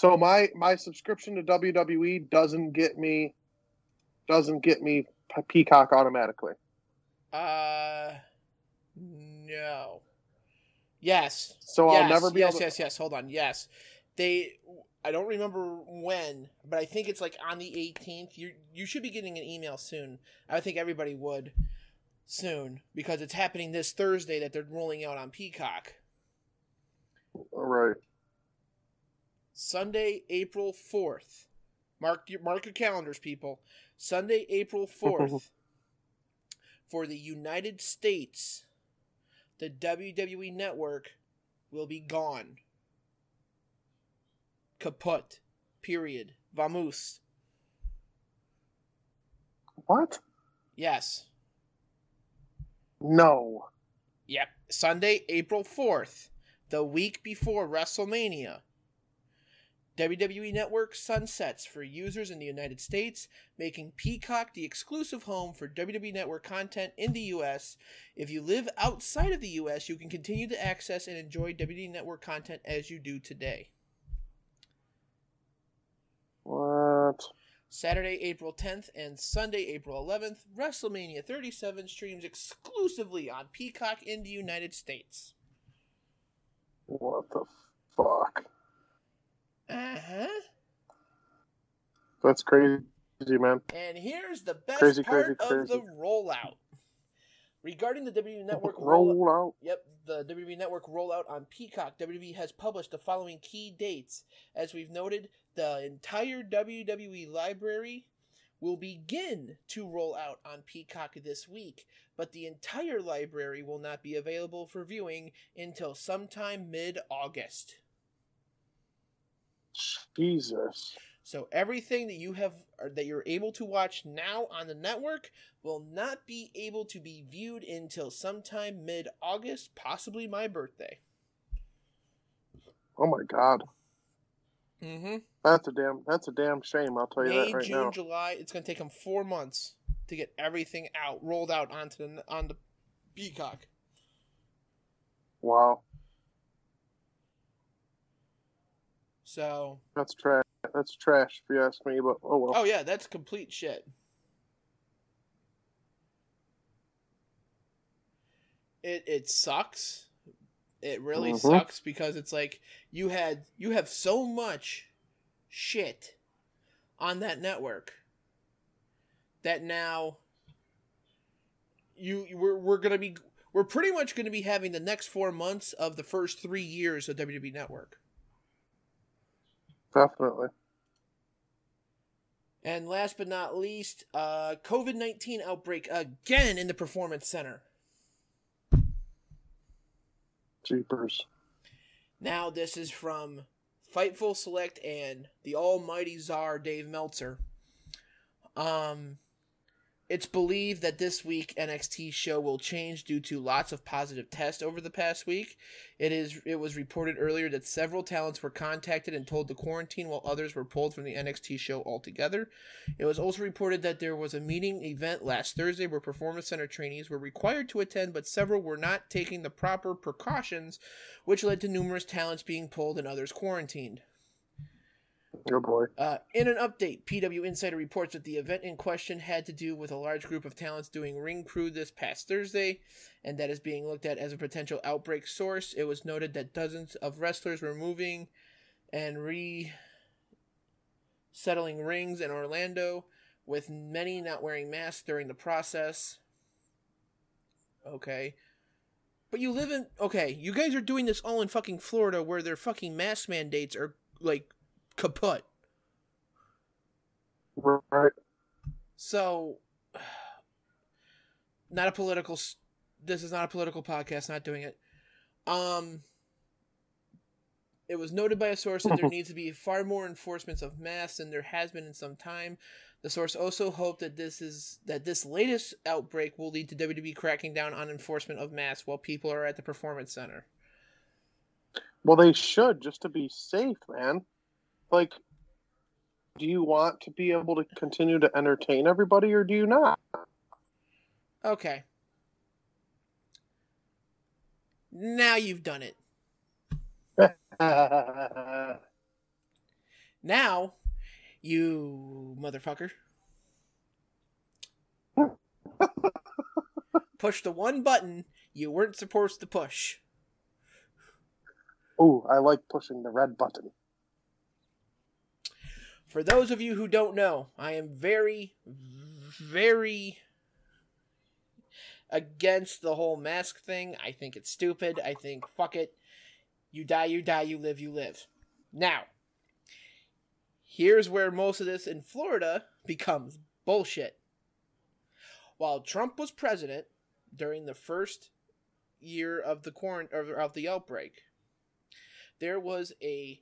So my my subscription to WWE doesn't get me doesn't get me Peacock automatically. Uh, no. Yes. So I'll Yes, never be yes, able to- Yes, yes, Hold on. Yes, they. I don't remember when, but I think it's like on the 18th. You you should be getting an email soon. I think everybody would soon because it's happening this Thursday that they're rolling out on Peacock. All right. Sunday, April 4th. Mark your mark your calendars, people. Sunday, April fourth, for the United States, the WWE Network will be gone. Kaput. Period. Vamos. What? Yes. No. Yep. Sunday, April 4th, the week before WrestleMania. WWE Network sunsets for users in the United States, making Peacock the exclusive home for WWE Network content in the US. If you live outside of the US, you can continue to access and enjoy WWE Network content as you do today. What? Saturday, April 10th and Sunday, April 11th, WrestleMania 37 streams exclusively on Peacock in the United States. What the fuck? Uh huh. That's crazy, man. And here's the best Crazy, part crazy, of the rollout. Regarding the WWE Network rollout, Rollout? Yep, the WWE Network rollout on Peacock, WWE has published the following key dates. As we've noted, the entire WWE library will begin to roll out on Peacock this week, but the entire library will not be available for viewing until sometime mid August. Jesus. So everything that you have or that you're able to watch now on the network will not be able to be viewed until sometime mid-August, possibly my birthday. Oh my god. Mm-hmm. That's a damn. That's a damn shame. I'll tell you May, that right June, now. July. It's going to take them four months to get everything out, rolled out onto the on the Peacock. Wow. So, That's trash. That's trash, if you ask me. But oh well. oh yeah, that's complete shit. It it sucks. It really Mhm. sucks because it's like you had you have so much shit on that network that now you we're we're gonna be we're pretty much gonna be having the next four months of the first three years of WWE Network. Definitely. And last but not least, uh, COVID 19 outbreak again in the Performance Center. Jeepers. Now, this is from Fightful Select and the almighty czar Dave Meltzer. Um, it's believed that this week NXT show will change due to lots of positive tests over the past week. It is it was reported earlier that several talents were contacted and told to quarantine while others were pulled from the NXT show altogether. It was also reported that there was a meeting event last Thursday where Performance Center trainees were required to attend, but several were not taking the proper precautions, which led to numerous talents being pulled and others quarantined. Oh boy. Uh, in an update, PW Insider reports that the event in question had to do with a large group of talents doing ring crew this past Thursday, and that is being looked at as a potential outbreak source. It was noted that dozens of wrestlers were moving and re settling rings in Orlando, with many not wearing masks during the process. Okay. But you live in. Okay, you guys are doing this all in fucking Florida where their fucking mask mandates are, like, kaput. Right. So, not a political. This is not a political podcast. Not doing it. Um, it was noted by a source that there needs to be far more enforcements of masks than there has been in some time. The source also hoped that this is that this latest outbreak will lead to WWE cracking down on enforcement of masks while people are at the performance center. Well, they should just to be safe, man. Like, do you want to be able to continue to entertain everybody, or do you not? Okay. Now you've done it. Now, you motherfucker. push the one button you weren't supposed to push. Oh, I like pushing the red button. For those of you who don't know, I am very, very against the whole mask thing. I think it's stupid. I think, fuck it. You die, you die, you live, you live. Now, Here's where most of this in Florida becomes bullshit. While Trump was president during the first year of the quarant- of, the outbreak, there was a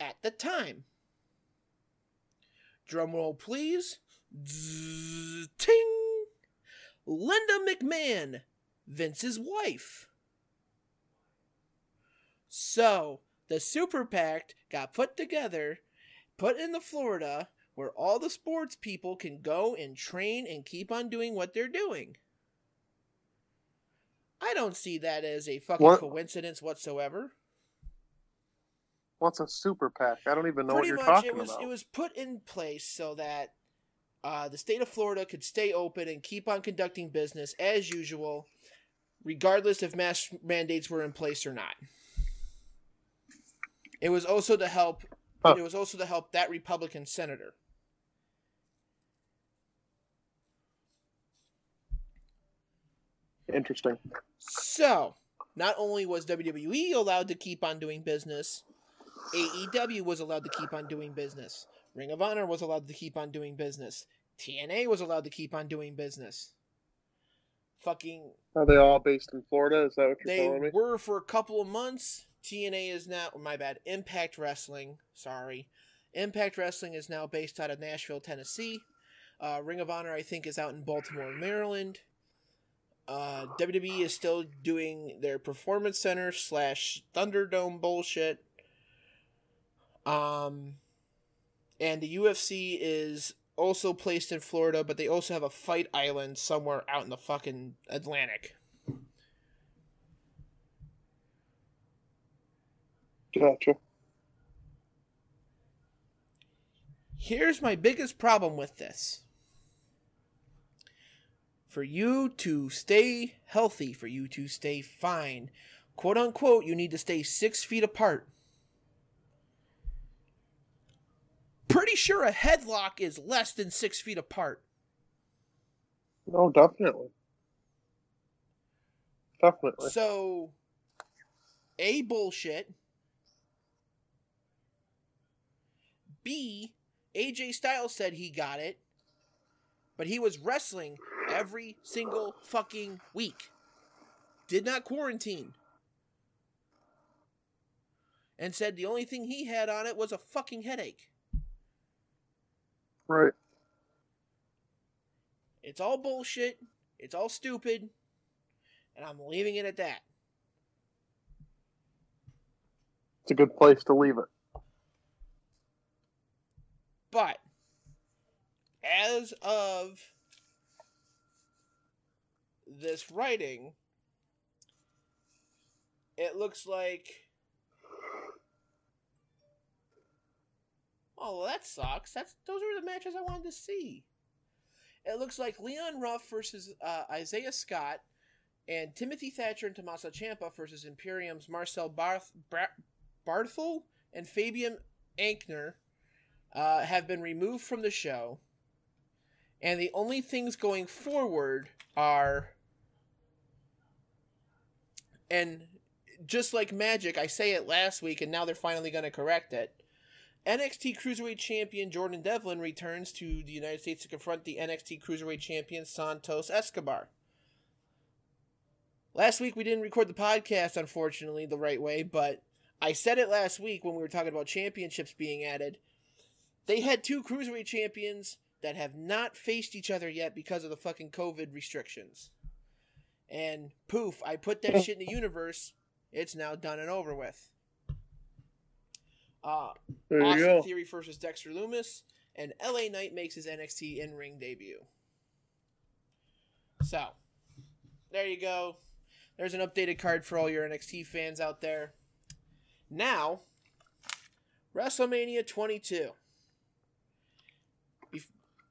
at the time? Drumroll, please. Zzz, ting! Linda McMahon, Vince's wife. So, the Super PAC got put together, put in the Florida, where all the sports people can go and train and keep on doing what they're doing. I don't see that as a fucking What? coincidence whatsoever. What's a super PAC? I don't even know Pretty what you're talking it was about. it was put in place so that uh, the state of Florida could stay open and keep on conducting business as usual, regardless if mask mandates were in place or not. It was also to help. Huh. It was also to help that Republican senator. Interesting. So, not only was WWE allowed to keep on doing business, AEW was allowed to keep on doing business. Ring of Honor was allowed to keep on doing business. TNA was allowed to keep on doing business. Fucking Are they all based in Florida? Is that what you're telling me? They were for a couple of months. TNA is now my bad. Impact Wrestling, sorry. Impact Wrestling is now based out of Nashville, Tennessee. Uh, Ring of Honor, I think, is out in Baltimore, Maryland. Uh, WWE is still doing their Performance Center slash Thunderdome bullshit. Um, and the UFC is also placed in Florida, but they also have a fight island somewhere out in the fucking Atlantic. Gotcha. Here's my biggest problem with this. For you to stay healthy, for you to stay fine, quote unquote, you need to stay six feet apart. Pretty sure a headlock is less than six feet apart. No, definitely. Definitely. So, A, bullshit. B, AJ Styles said he got it, but he was wrestling every single fucking week. Did not quarantine. And said the only thing he had on it was a fucking headache. Right. It's all bullshit. It's all stupid. And I'm leaving it at that. It's a good place to leave it. But as of this writing, it looks like. Oh, well, that sucks. That's those are the matches I wanted to see. It looks like Leon Ruff versus uh, Isaiah Scott, and Timothy Thatcher and Tommaso Ciampa versus Imperium's Marcel Barth, Bra- Barthel and Fabian Aichner uh, have been removed from the show, and the only things going forward are. And just like magic, I say it last week, and now they're finally going to correct it. NXT Cruiserweight Champion Jordan Devlin returns to the United States to confront the NXT Cruiserweight Champion Santos Escobar. Last week we didn't record the podcast, unfortunately, the right way, but I said it last week when we were talking about championships being added. They had two Cruiserweight champions that have not faced each other yet because of the fucking COVID restrictions. And poof, I put that shit in the universe. It's now done and over with. Uh, There you Austin go. Theory versus Dexter Lumis, and LA Knight makes his NXT in ring debut. So, there you go. There's an updated card for all your NXT fans out there. Now, WrestleMania 22.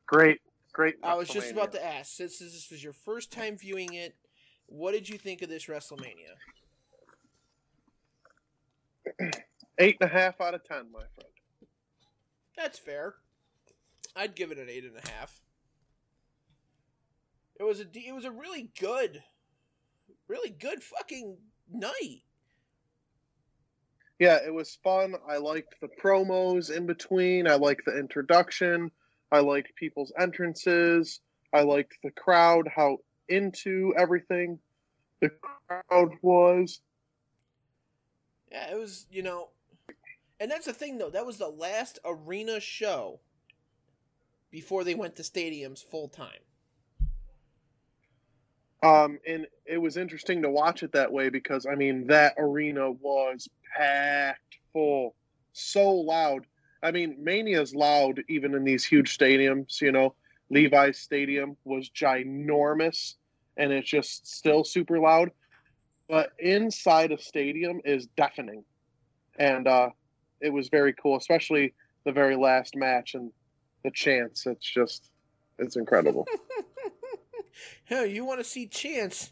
Great, great. I was just about to ask, since this was your first time viewing it, what did you think of this WrestleMania? Eight and a half out of ten, my friend. That's fair. I'd give it an eight and a half. It was a it was a really good, really good fucking night. Yeah, it was fun. I liked the promos in between. I liked the introduction. I liked people's entrances. I liked the crowd, how into everything the crowd was. Yeah, it was you know, and that's the thing though. That was the last arena show before they went to stadiums full time. Um, and it was interesting to watch it that way because I mean that arena was packed full, so loud. I mean, Mania's loud even in these huge stadiums. You know, Levi's Stadium was ginormous, and it's just still super loud. But inside a stadium is deafening, and uh, it was very cool, especially the very last match and the chance. It's just, it's incredible. Hell, you want to see Chance?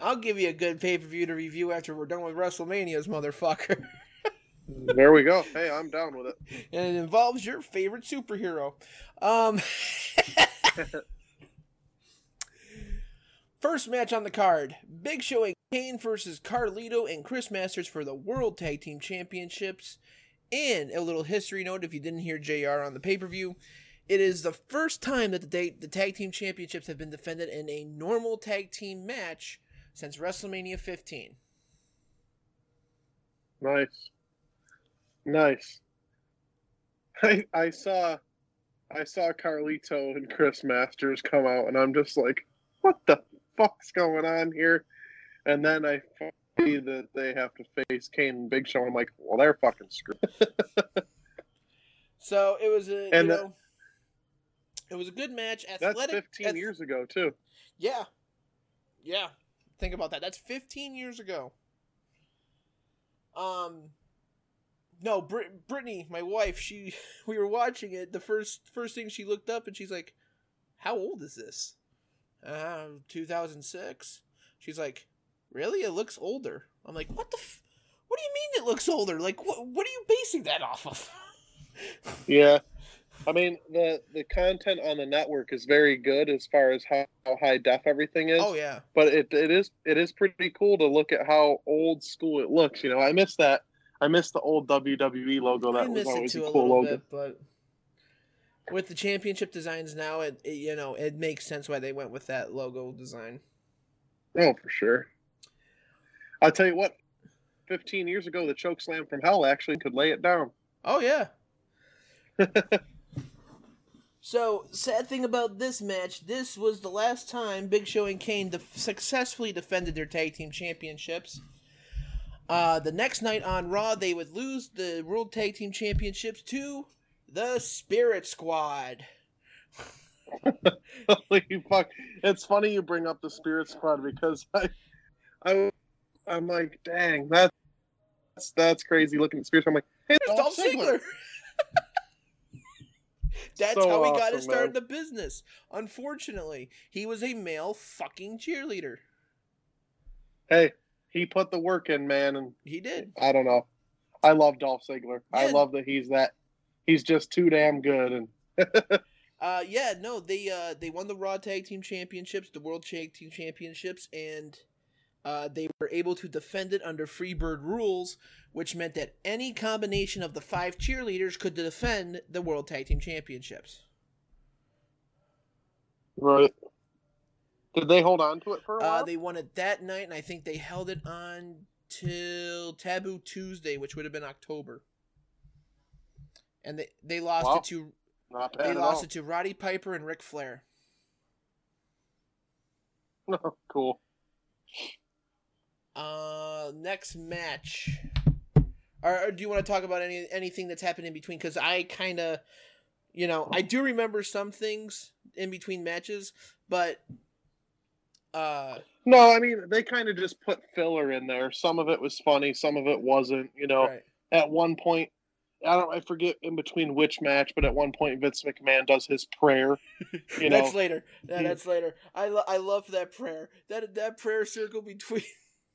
I'll give you a good pay per view to review after we're done with WrestleMania's motherfucker. there we go. Hey, I'm down with it. and it involves your favorite superhero. Um, first match on the card: Big Show and Kane versus Carlito and Chris Masters for the World Tag Team Championships. And a little history note: if you didn't hear Jr. on the pay per view, it is the first time that the, da- the tag team championships have been defended in a normal tag team match since WrestleMania 15. Nice. Nice. I I saw I saw Carlito and Chris Masters come out and I'm just like, what the fuck's going on here? And then I see that they have to face Kane and Big Show. I'm like, well, they're fucking screwed. So it was a And you that- it was a good match. That's 15 ath- years ago too. Yeah, yeah. Think about that. That's 15 years ago. Um, no, Brit- Brittany, my wife, she we were watching it. The first first thing she looked up and she's like, "How old is this?" Uh, 2006. She's like, "Really? It looks older." I'm like, "What the? F- what do you mean it looks older? Like, what? What are you basing that off of?" Yeah. I mean the the content on the network is very good as far as how, how high def everything is. Oh, yeah. But it it is it is pretty cool to look at how old school it looks. You know, I miss that. I miss the old WWE logo. That was always a a cool little logo. bit, but with the championship designs now, it, it you know it makes sense why they went with that logo design. Oh, for sure. I'll tell you what. Fifteen years ago, the choke slam from hell actually could lay it down. Oh yeah. so sad thing about this match, this was the last time Big Show and Kane def- successfully defended their tag team championships. Uh, the next night on Raw, they would lose the World Tag Team Championships to the Spirit Squad. Holy fuck! It's funny you bring up the Spirit Squad because I, I, I'm like, dang, that's that's, crazy. Looking at Spirit, I'm like, hey, There's Dolph Ziggler. That's So how he got his start in the business. Unfortunately, he was a male fucking cheerleader. Hey, he put the work in, man, and He did. I don't know. I love Dolph Ziggler. I love that he's that. He's just too damn good, and Uh, yeah, no, they uh they won the Raw Tag Team Championships, the World Tag Team Championships, and Uh, they were able to defend it under Freebird rules, which meant that any combination of the five cheerleaders could defend the World Tag Team Championships. Right. Did they hold on to it for a Uh, while? they won it that night, and I think they held it on till Taboo Tuesday, which would have been October. And they, they lost Wow. it to they lost all. it to Roddy Piper and Ric Flair. cool. Uh, next match. Or, or do you want to talk about any anything that's happened in between? Because I kind of, you know, I do remember some things in between matches, but uh, No, I mean they kind of just put filler in there. Some of it was funny, some of it wasn't. You know, Right. at one point, I don't, I forget in between which match, but at one point Vince McMahon does his prayer. You know, that's later. Yeah, that's later. I lo- I love that prayer. That that prayer circle between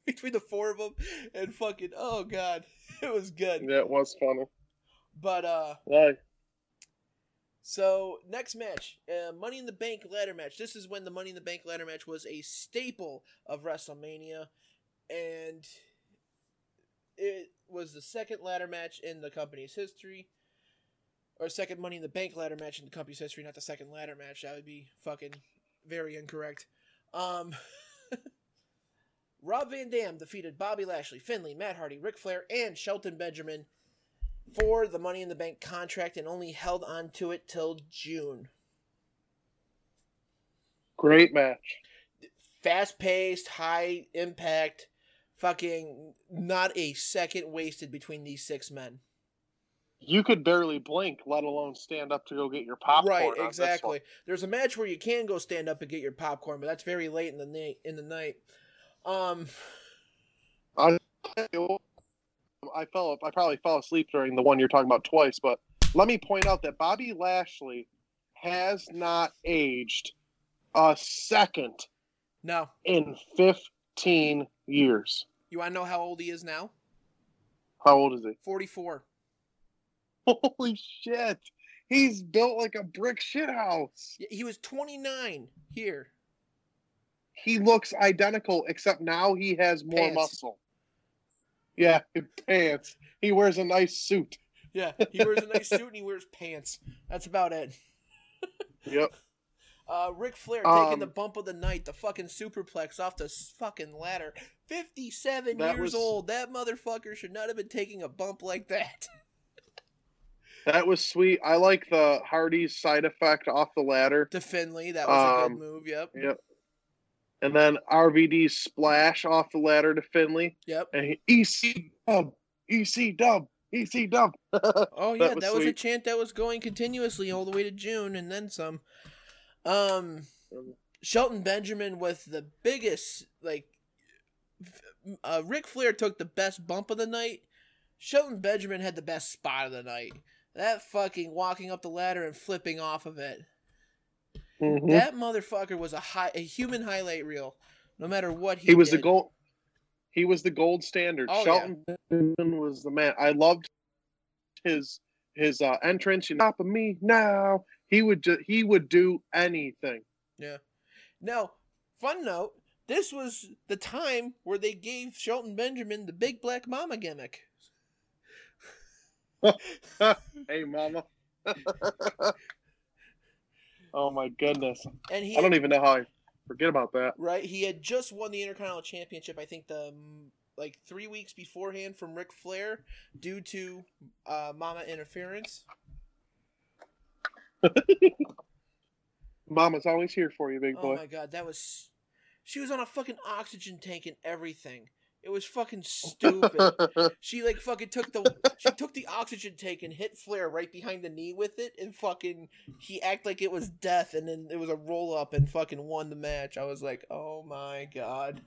between the four of them and fucking oh god, it was good. Yeah, it was funny. But uh, Why? So next match, uh, Money in the Bank ladder match. This is when the Money in the Bank ladder match was a staple of WrestleMania, and it was the second ladder match in the company's history, or second Money in the Bank ladder match in the company's history. Not the second ladder match. That would be fucking very incorrect. Um, Rob Van Dam defeated Bobby Lashley, Finlay, Matt Hardy, Ric Flair, and Shelton Benjamin for the Money in the Bank contract and only held on to it till June. Great match. Fast paced, high impact, fucking not a second wasted between these six men. You could barely blink, let alone stand up to go get your popcorn. right, on this one. exactly. There's a match where you can go stand up and get your popcorn, but that's very late in the night. In the night, um, I, I fell. I probably fell asleep during the one you're talking about twice, but let me point out that Bobby Lashley has not aged a second no, in 15 years. you want to know how old he is now? How old is he? Forty four. Holy shit! He's built like a brick shit house. He was 29 here. He looks identical, except now he has more Pants. muscle. Yeah, pants. He wears a nice suit. Yeah, he wears a nice suit and he wears pants. That's about it. Yep. Uh, Ric Flair Um, taking the bump of the night, the fucking superplex off the fucking ladder. 57 years was- old. That motherfucker should not have been taking a bump like that. That was sweet. I like the Hardy's side effect off the ladder. to Finlay, that was a Um, good move. Yep. Yep. And then RVD splash off the ladder to Finlay. Yep. And he, EC dub, EC dub, EC dub. Oh yeah, that was, a chant that was going continuously all the way to June and then some. Um, Shelton Benjamin with the biggest like. Uh, Ric Flair took the best bump of the night. Shelton Benjamin had the best spot of the night. That fucking walking up the ladder and flipping off of it. Mhm. That motherfucker was a high, a human highlight reel. No matter what he, he was the gold. He was the gold standard. Oh, Shelton Benjamin was the man. I loved his his uh, entrance. You know, stop me now. He would ju- he would do anything. Yeah. Now, fun note: this was the time where they gave Shelton Benjamin the big black mama gimmick. hey, mama. oh my goodness. And he I don't had- even know how I forget about that. Right, he had just won the Intercontinental Championship. I think the like three weeks beforehand from Ric Flair due to uh, mama interference. Mama's always here for you, big boy. Oh boy. my god, that was. She was on a fucking oxygen tank and everything. It was fucking stupid. she like fucking took the she took the oxygen tank and hit Flair right behind the knee with it, and fucking he act like it was death, and then it was a roll up and fucking won the match. I was like, oh my god.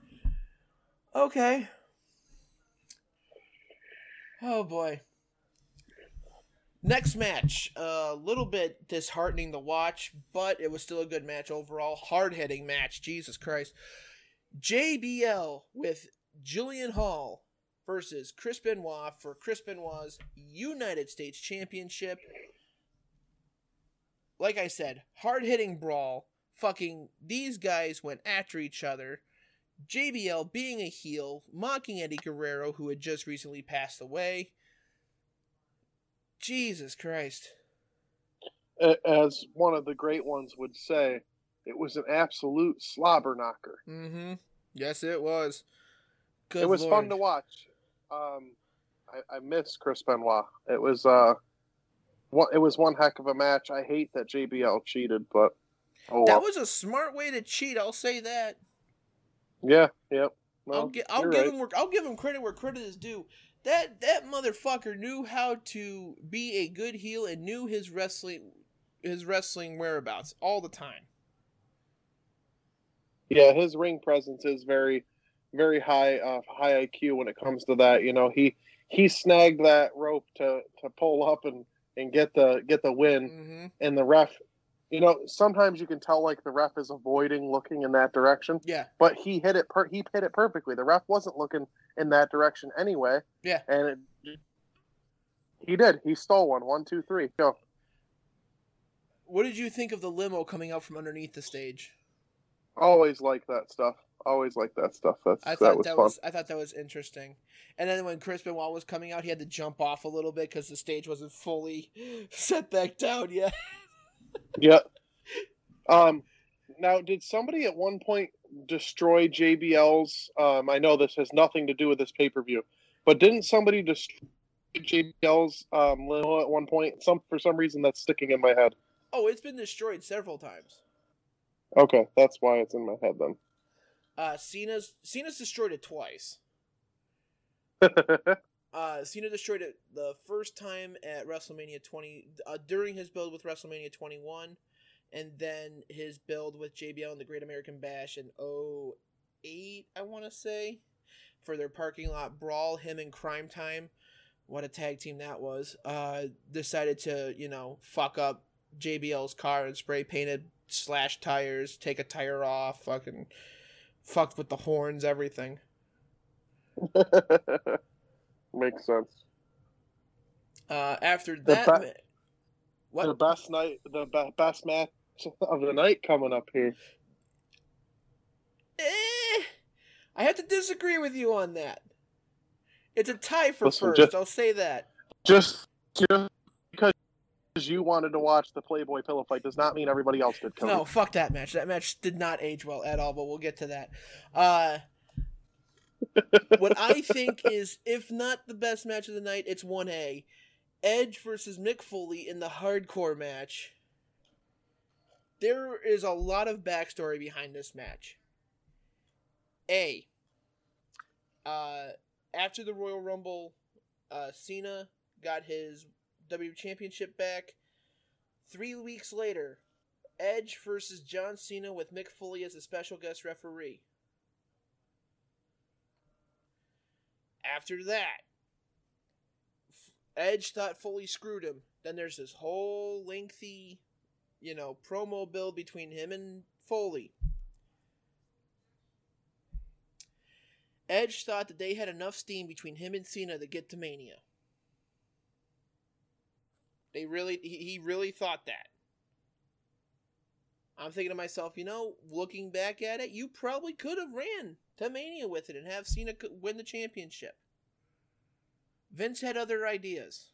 Okay. Oh boy. Next match, a little bit disheartening to watch, but it was still a good match overall. Hard hitting match, Jesus Christ. JBL with Jillian Hall versus Chris Benoit for Chris Benoit's United States Championship. Like I said, hard hitting brawl. Fucking these guys went after each other. JBL being a heel, mocking Eddie Guerrero, who had just recently passed away. Jesus Christ. As one of the great ones would say, it was an absolute slobber knocker. Mm-hmm. Yes, it was. Good it was Lord. fun to watch. Um, I, I miss Chris Benoit. It was uh, one, it was one heck of a match. I hate that JBL cheated, but oh That well. was a smart way to cheat. I'll say that. yeah, yep. I'll, gi- I'll give right. him. I'll give him credit where credit is due. That that motherfucker knew how to be a good heel and knew his wrestling his wrestling whereabouts all the time. Yeah, his ring presence is very, very high, uh, high IQ when it comes to that. You know, he he snagged that rope to to pull up and and get the get the win, Mm-hmm. and the ref. You know, sometimes you can tell like the ref is avoiding looking in that direction. Yeah. But he hit it. Per- he hit it perfectly. The ref wasn't looking in that direction anyway, Yeah. and it, he did. He stole one. One, two, three. Go. What did you think of the limo coming out from underneath the stage? Always like that stuff. Always like that stuff. That's I that thought was that fun. was I thought that was interesting. And then when Chris Benoit was coming out, he had to jump off a little bit because the stage wasn't fully set back down yet. Yeah. Um. Now, did somebody at one point destroy JBL's? Um, I know this has nothing to do with this pay per view, but didn't somebody destroy JBL's um, limo at one point? Some for some reason that's sticking in my head. Oh, it's been destroyed several times. Okay, that's why it's in my head then. Uh, Cena's Cena's destroyed it twice. Uh, Cena destroyed it the first time at WrestleMania 20 uh, during his build with WrestleMania 21, and then his build with JBL and the Great American Bash in 08, I want to say, for their parking lot brawl. Him and Cryme Tyme, what a tag team that was. Uh, decided to you know fuck up JBL's car and spray painted slash tires, take a tire off, fucking fucked with the horns, everything. Makes sense. Uh, after The that, ma- what? The best night, the be- best match of the night coming up here. Eh, I have to disagree with you on that. It's a tie for Listen, first. just- I'll say that. Just, just you wanted to watch the Playboy pillow fight does not mean everybody else did. Cody. No, fuck that match. That match did not age well at all, but we'll get to that. Uh, what I think is, if not the best match of the night, it's 1A. Edge versus Mick Foley in the hardcore match. There is a lot of backstory behind this match. A. Uh, after the Royal Rumble, uh, Cena got his W Championship back. Three weeks later, Edge versus John Cena with Mick Foley as a special guest referee. After that, Edge thought Foley screwed him. Then there's this whole lengthy, you know, promo build between him and Foley. Edge thought that they had enough steam between him and Cena to get to Mania. They really, he, he really thought that. I'm thinking to myself, you know, looking back at it, you probably could have ran to Mania with it and have Cena win the championship. Vince had other ideas.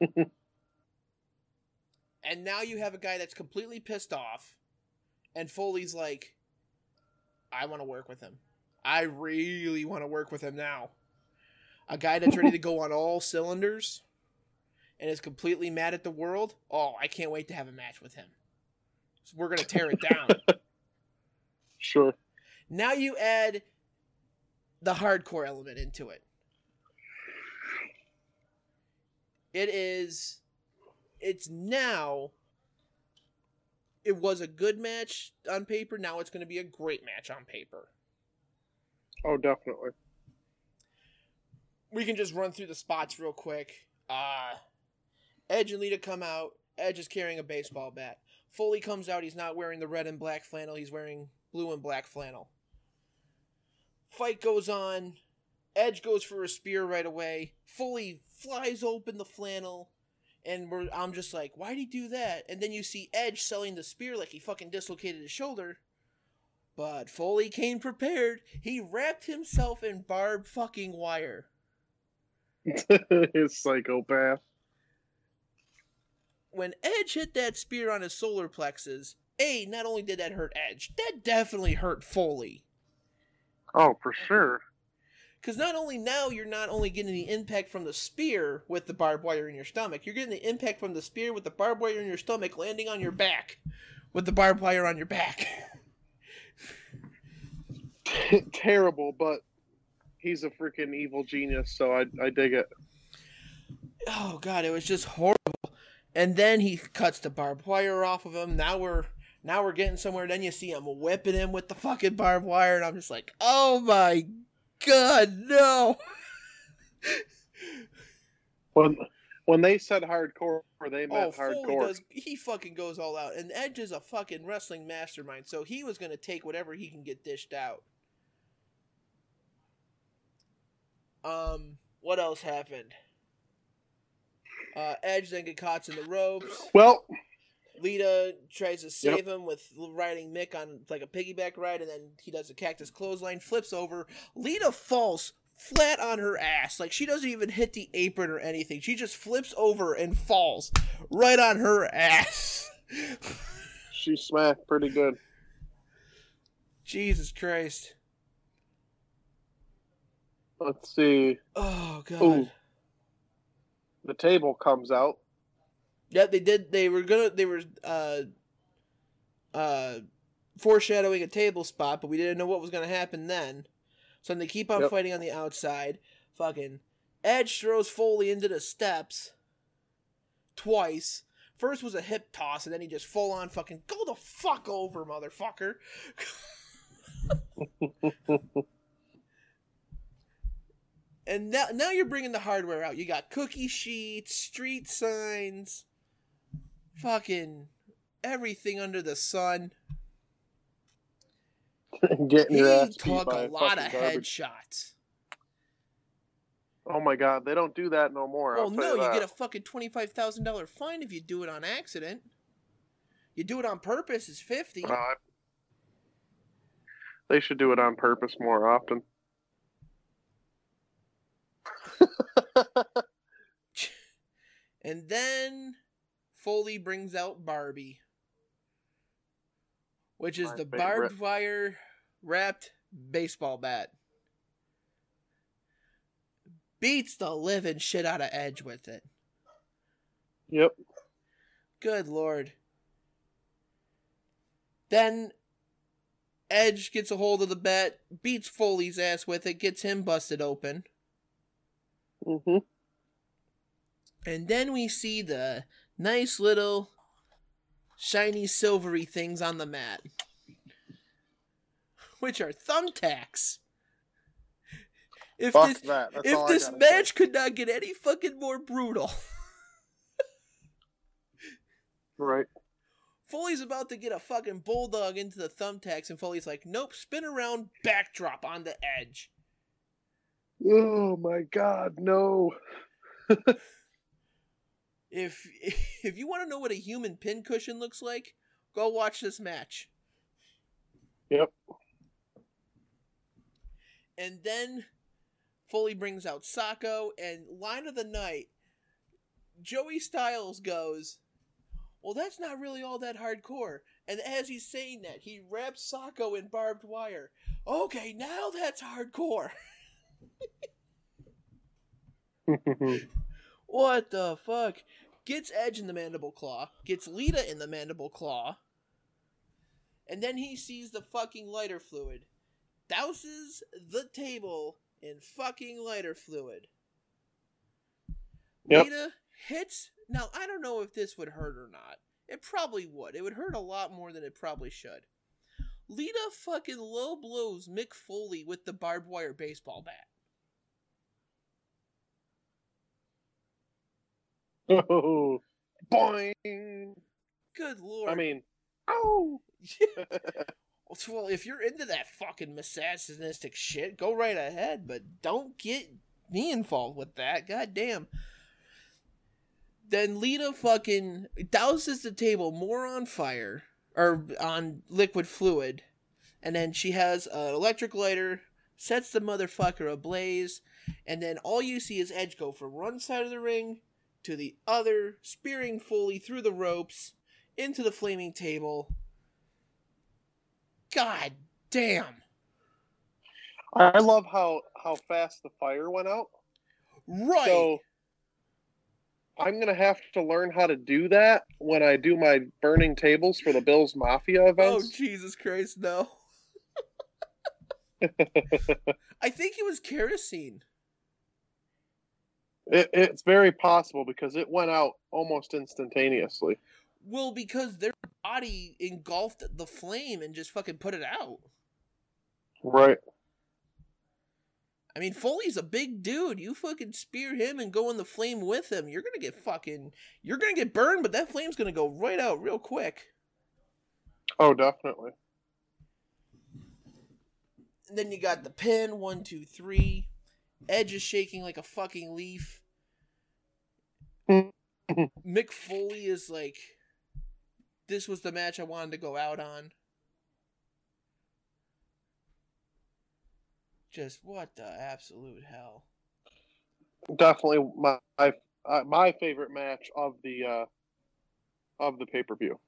and now you have a guy that's completely pissed off, and Foley's like, I want to work with him. I really want to work with him now. A guy that's ready to go on all cylinders and is completely mad at the world. Oh, I can't wait to have a match with him. So we're going to tear it down. Sure. Now you add the hardcore element into it. It is it's now it was a good match on paper, now it's going to be a great match on paper. Oh, definitely. we can just run through the spots real quick. Uh Edge and Lita come out. Edge is carrying a baseball bat. Foley comes out. He's not wearing the red and black flannel. He's wearing blue and black flannel. Fight goes on. Edge goes for a spear right away. Foley flies open the flannel. And I'm just like, why'd he do that? And then you see Edge selling the spear like he fucking dislocated his shoulder. But Foley came prepared. He wrapped himself in barbed fucking wire. His psychopath. When Edge hit that spear on his solar plexus, A, not only did that hurt Edge, that definitely hurt Foley. Oh, for sure. Because not only now you're not only getting the impact from the spear with the barbed wire in your stomach, you're getting the impact from the spear with the barbed wire in your stomach landing on your back with the barbed wire on your back. Terrible, but he's a freaking evil genius, so I I dig it. Oh god, it was just horrible. And then he cuts the barbed wire off of him. Now we're now we're getting somewhere. Then you see him whipping him with the fucking barbed wire, and I'm just like, oh my god, no. When when they said hardcore, they Oh, meant Foley hardcore. does. He fucking goes all out, and Edge is a fucking wrestling mastermind. So he was gonna take whatever he can get dished out. Um, what else happened? Uh, Edge then get caught in the ropes. Well, Lita tries to save him with riding Mick on like a piggyback ride, and then he does a cactus clothesline, flips over. Lita falls flat on her ass. Like she doesn't even hit the apron or anything. She just flips over and falls right on her ass. she smacked pretty good. Jesus Christ. Let's see. Oh god. Ooh. The table comes out. Yeah, they did. They were gonna. They were uh, uh, foreshadowing a table spot, but we didn't know what was gonna happen then. So then they keep on Yep. fighting on the outside. Fucking Edge throws Foley into the steps twice. First was a hip toss, and then he just full on fucking go the fuck over, motherfucker. and now, now you're bringing the hardware out. You got cookie sheets, street signs, fucking everything under the sun. Getting He your took a lot of garbage. headshots. Oh my god, they don't do that no more. Well, no, you that. get a fucking twenty-five thousand dollar fine if you do it on accident. You do it on purpose, it's fifty. Uh, they should do it on purpose more often. And then Foley brings out Barbie, which is My the favorite. barbed wire wrapped baseball bat. Beats the living shit out of Edge with it. Yep. Good lord. Then Edge gets a hold of the bat, beats Foley's ass with it, gets him busted open. Mm-hmm. And then we see the nice little shiny silvery things on the mat, which are thumbtacks. If Fuck this, that. If this gotta match could not get any fucking more brutal, Right. Foley's about to get a fucking bulldog into the thumbtacks, and Foley's like, "Nope, spin around, backdrop on the edge." Oh my god, no. If if you want to know what a human pincushion looks like, go watch this match. Yep. And then Foley brings out Socko and line of the night. Joey Styles goes, Well, that's not really all that hardcore. And as he's saying that, he wraps Socko in barbed wire. Okay, now that's hardcore. What the fuck? Gets Edge in the mandible claw, gets Lita in the mandible claw, and then he sees the fucking lighter fluid. Douses the table in fucking lighter fluid. Yep. Lita hits. Now, I don't know if this would hurt or not. It probably would. It would hurt a lot more than it probably should. Lita fucking low blows Mick Foley with the barbed wire baseball bat. Oh, boing. Good lord. I mean, oh. Well, if you're into that fucking misogynistic shit, go right ahead, but don't get me involved with that. God damn. Then Lita fucking douses the table more on fire, or on liquid fluid, and then she has an electric lighter, sets the motherfucker ablaze, and then all you see is Edge go from one side of the ring to the other, spearing Foley through the ropes into the flaming table. God damn. I love how how fast the fire went out. Right. So I'm gonna have to learn how to do that when I do my burning tables for the Bills Mafia oh, events. Oh. Jesus Christ, no. I think it was kerosene. It, it's very possible because it went out almost instantaneously. Well, because their body engulfed the flame and just fucking put it out. Right. I mean, Foley's a big dude. You fucking spear him and go in the flame with him. You're gonna get fucking. You're gonna get burned, but that flame's gonna go right out real quick. Oh, definitely. And then you got the pin one, two, three. Edge is shaking like a fucking leaf. Mick Foley is like, this was the match I wanted to go out on. Just what the absolute hell. Definitely my my, uh, my favorite match of the uh, of the pay per view.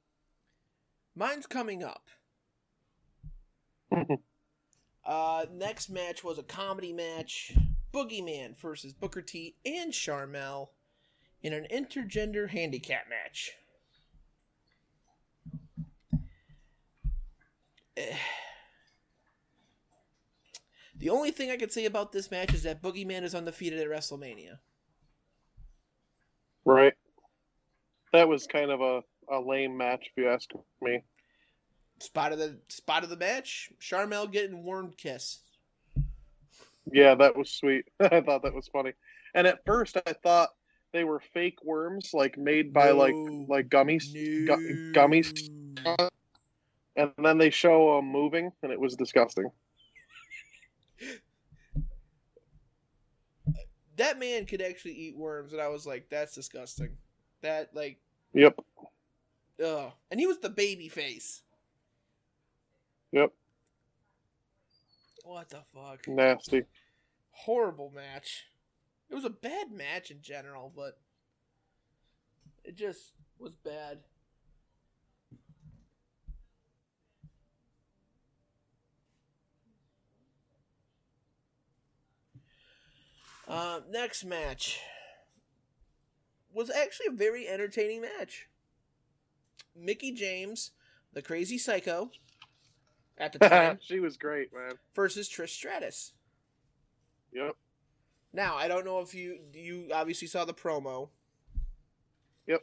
Mine's coming up. uh, next match was a comedy match. Boogeyman versus Booker T and Sharmell in an intergender handicap match. The only thing I can say about this match is that Boogeyman is undefeated at WrestleMania. Right. That was kind of a, a lame match, if you ask me. Spot of the spot of the match: Sharmell getting worm kiss. Yeah, that was sweet. I thought that was funny. And at first, I thought they were fake worms, like made by like like gummies, gu- gummies. And then they show them moving, and it was disgusting. That man could actually eat worms, and I was like, "That's disgusting." That like, Yep. ugh. And he was the baby face. Yep. What the fuck? Nasty. Horrible match. It was a bad match in general, but it just was bad. Uh, next match was actually a very entertaining match. Mickie James, the crazy psycho, at the time, she was great, man. versus Trish Stratus. Yep. Now, I don't know if you you obviously saw the promo. Yep.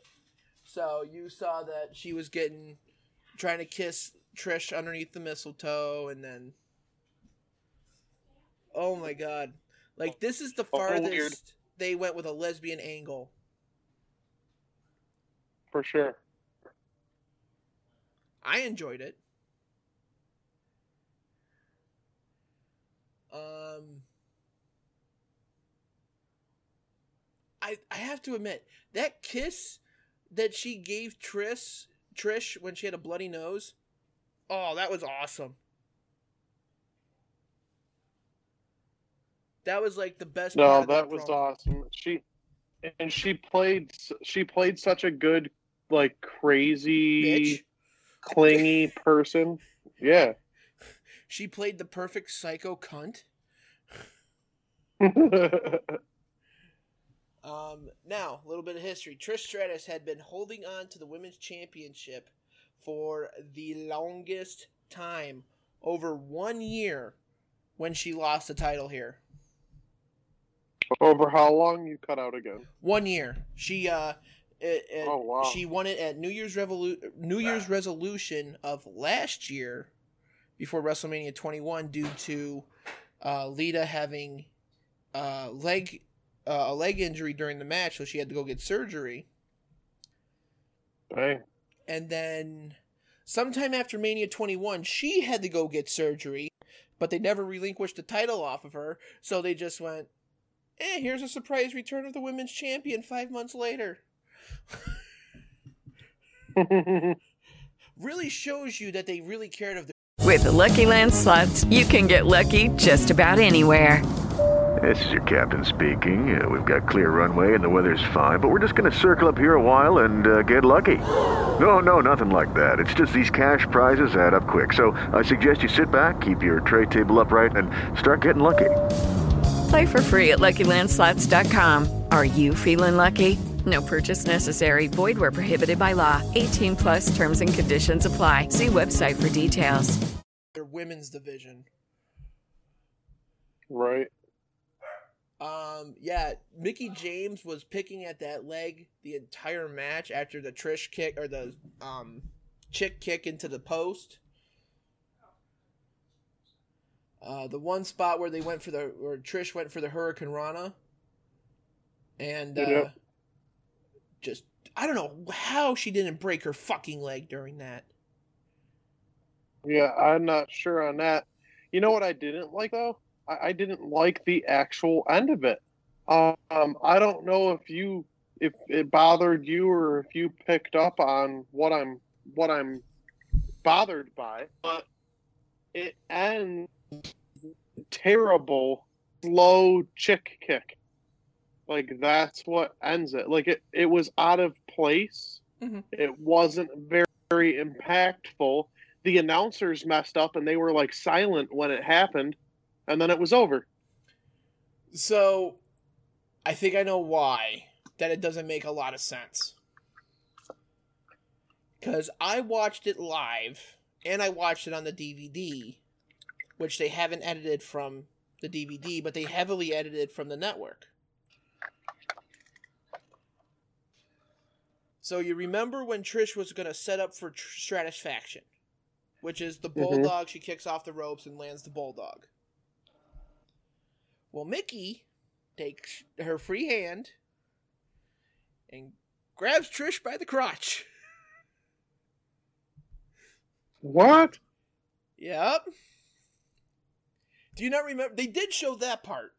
So you saw that she was getting trying to kiss Trish underneath the mistletoe and then Oh my god. Like this is the Oh, farthest weird. they went with a lesbian angle. For sure. I enjoyed it. Um I I have to admit that kiss that she gave Trish Trish when she had a bloody nose. Oh, that was awesome. That was like the best part No, of that was awesome. She and she played she played such a good like crazy Bitch. clingy person. Yeah. She played the perfect psycho cunt. Um, now, a little bit of history. Trish Stratus had been holding on to the women's championship for the longest time, over one year, when she lost the title here. Over how long you cut out again? One year. She uh, it, it- Oh, wow. she won it at New Year's Revolu- New Year's resolution of last year, before WrestleMania 21, due to uh, Lita having uh, leg uh, a leg injury during the match, so she had to go get surgery. Dang. And then sometime after Mania 21, she had to go get surgery, but they never relinquished the title off of her, so they just went, eh, here's a surprise return of the women's champion five months later. really shows you that they really cared of the. With the Lucky Land slots, you can get lucky just about anywhere. This is your captain speaking. Uh, we've got clear runway and the weather's fine, but we're just going to circle up here a while and uh, get lucky. No, no, nothing like that. It's just these cash prizes add up quick. So I suggest you sit back, keep your tray table upright, and start getting lucky. Play for free at LuckyLandSlots.com. Are you feeling lucky? No purchase necessary. Void where prohibited by law. 18 plus terms and conditions apply. See website for details. Their women's division. Right. Um, yeah, Mickie James was picking at that leg the entire match after the Trish kick or the um chick kick into the post. Uh, the one spot where they went for the where Trish went for the hurricanrana, and uh, Yep. just I don't know how she didn't break her fucking leg during that. Yeah, I'm not sure on that. You know what I didn't like though? I, I didn't like the actual end of it. Um, I don't know if you if it bothered you or if you picked up on what I'm what I'm bothered by, but it ends terrible slow chick kick. Like that's what ends it. Like it, it was out of place. Mhm. It wasn't very, very impactful. The announcers messed up and they were like silent when it happened, and then it was over. So, I think I know why that it doesn't make a lot of sense. Because I watched it live and I watched it on the DVD, which they haven't edited from the DVD, but they heavily edited from the network. So you remember when Trish was going to set up for tr- Stratisfaction, which is the Mhm. bulldog. She kicks off the ropes and lands the bulldog. Well, Mickie takes her free hand and grabs Trish by the crotch. What? Yep. Do you not remember? They did show that part.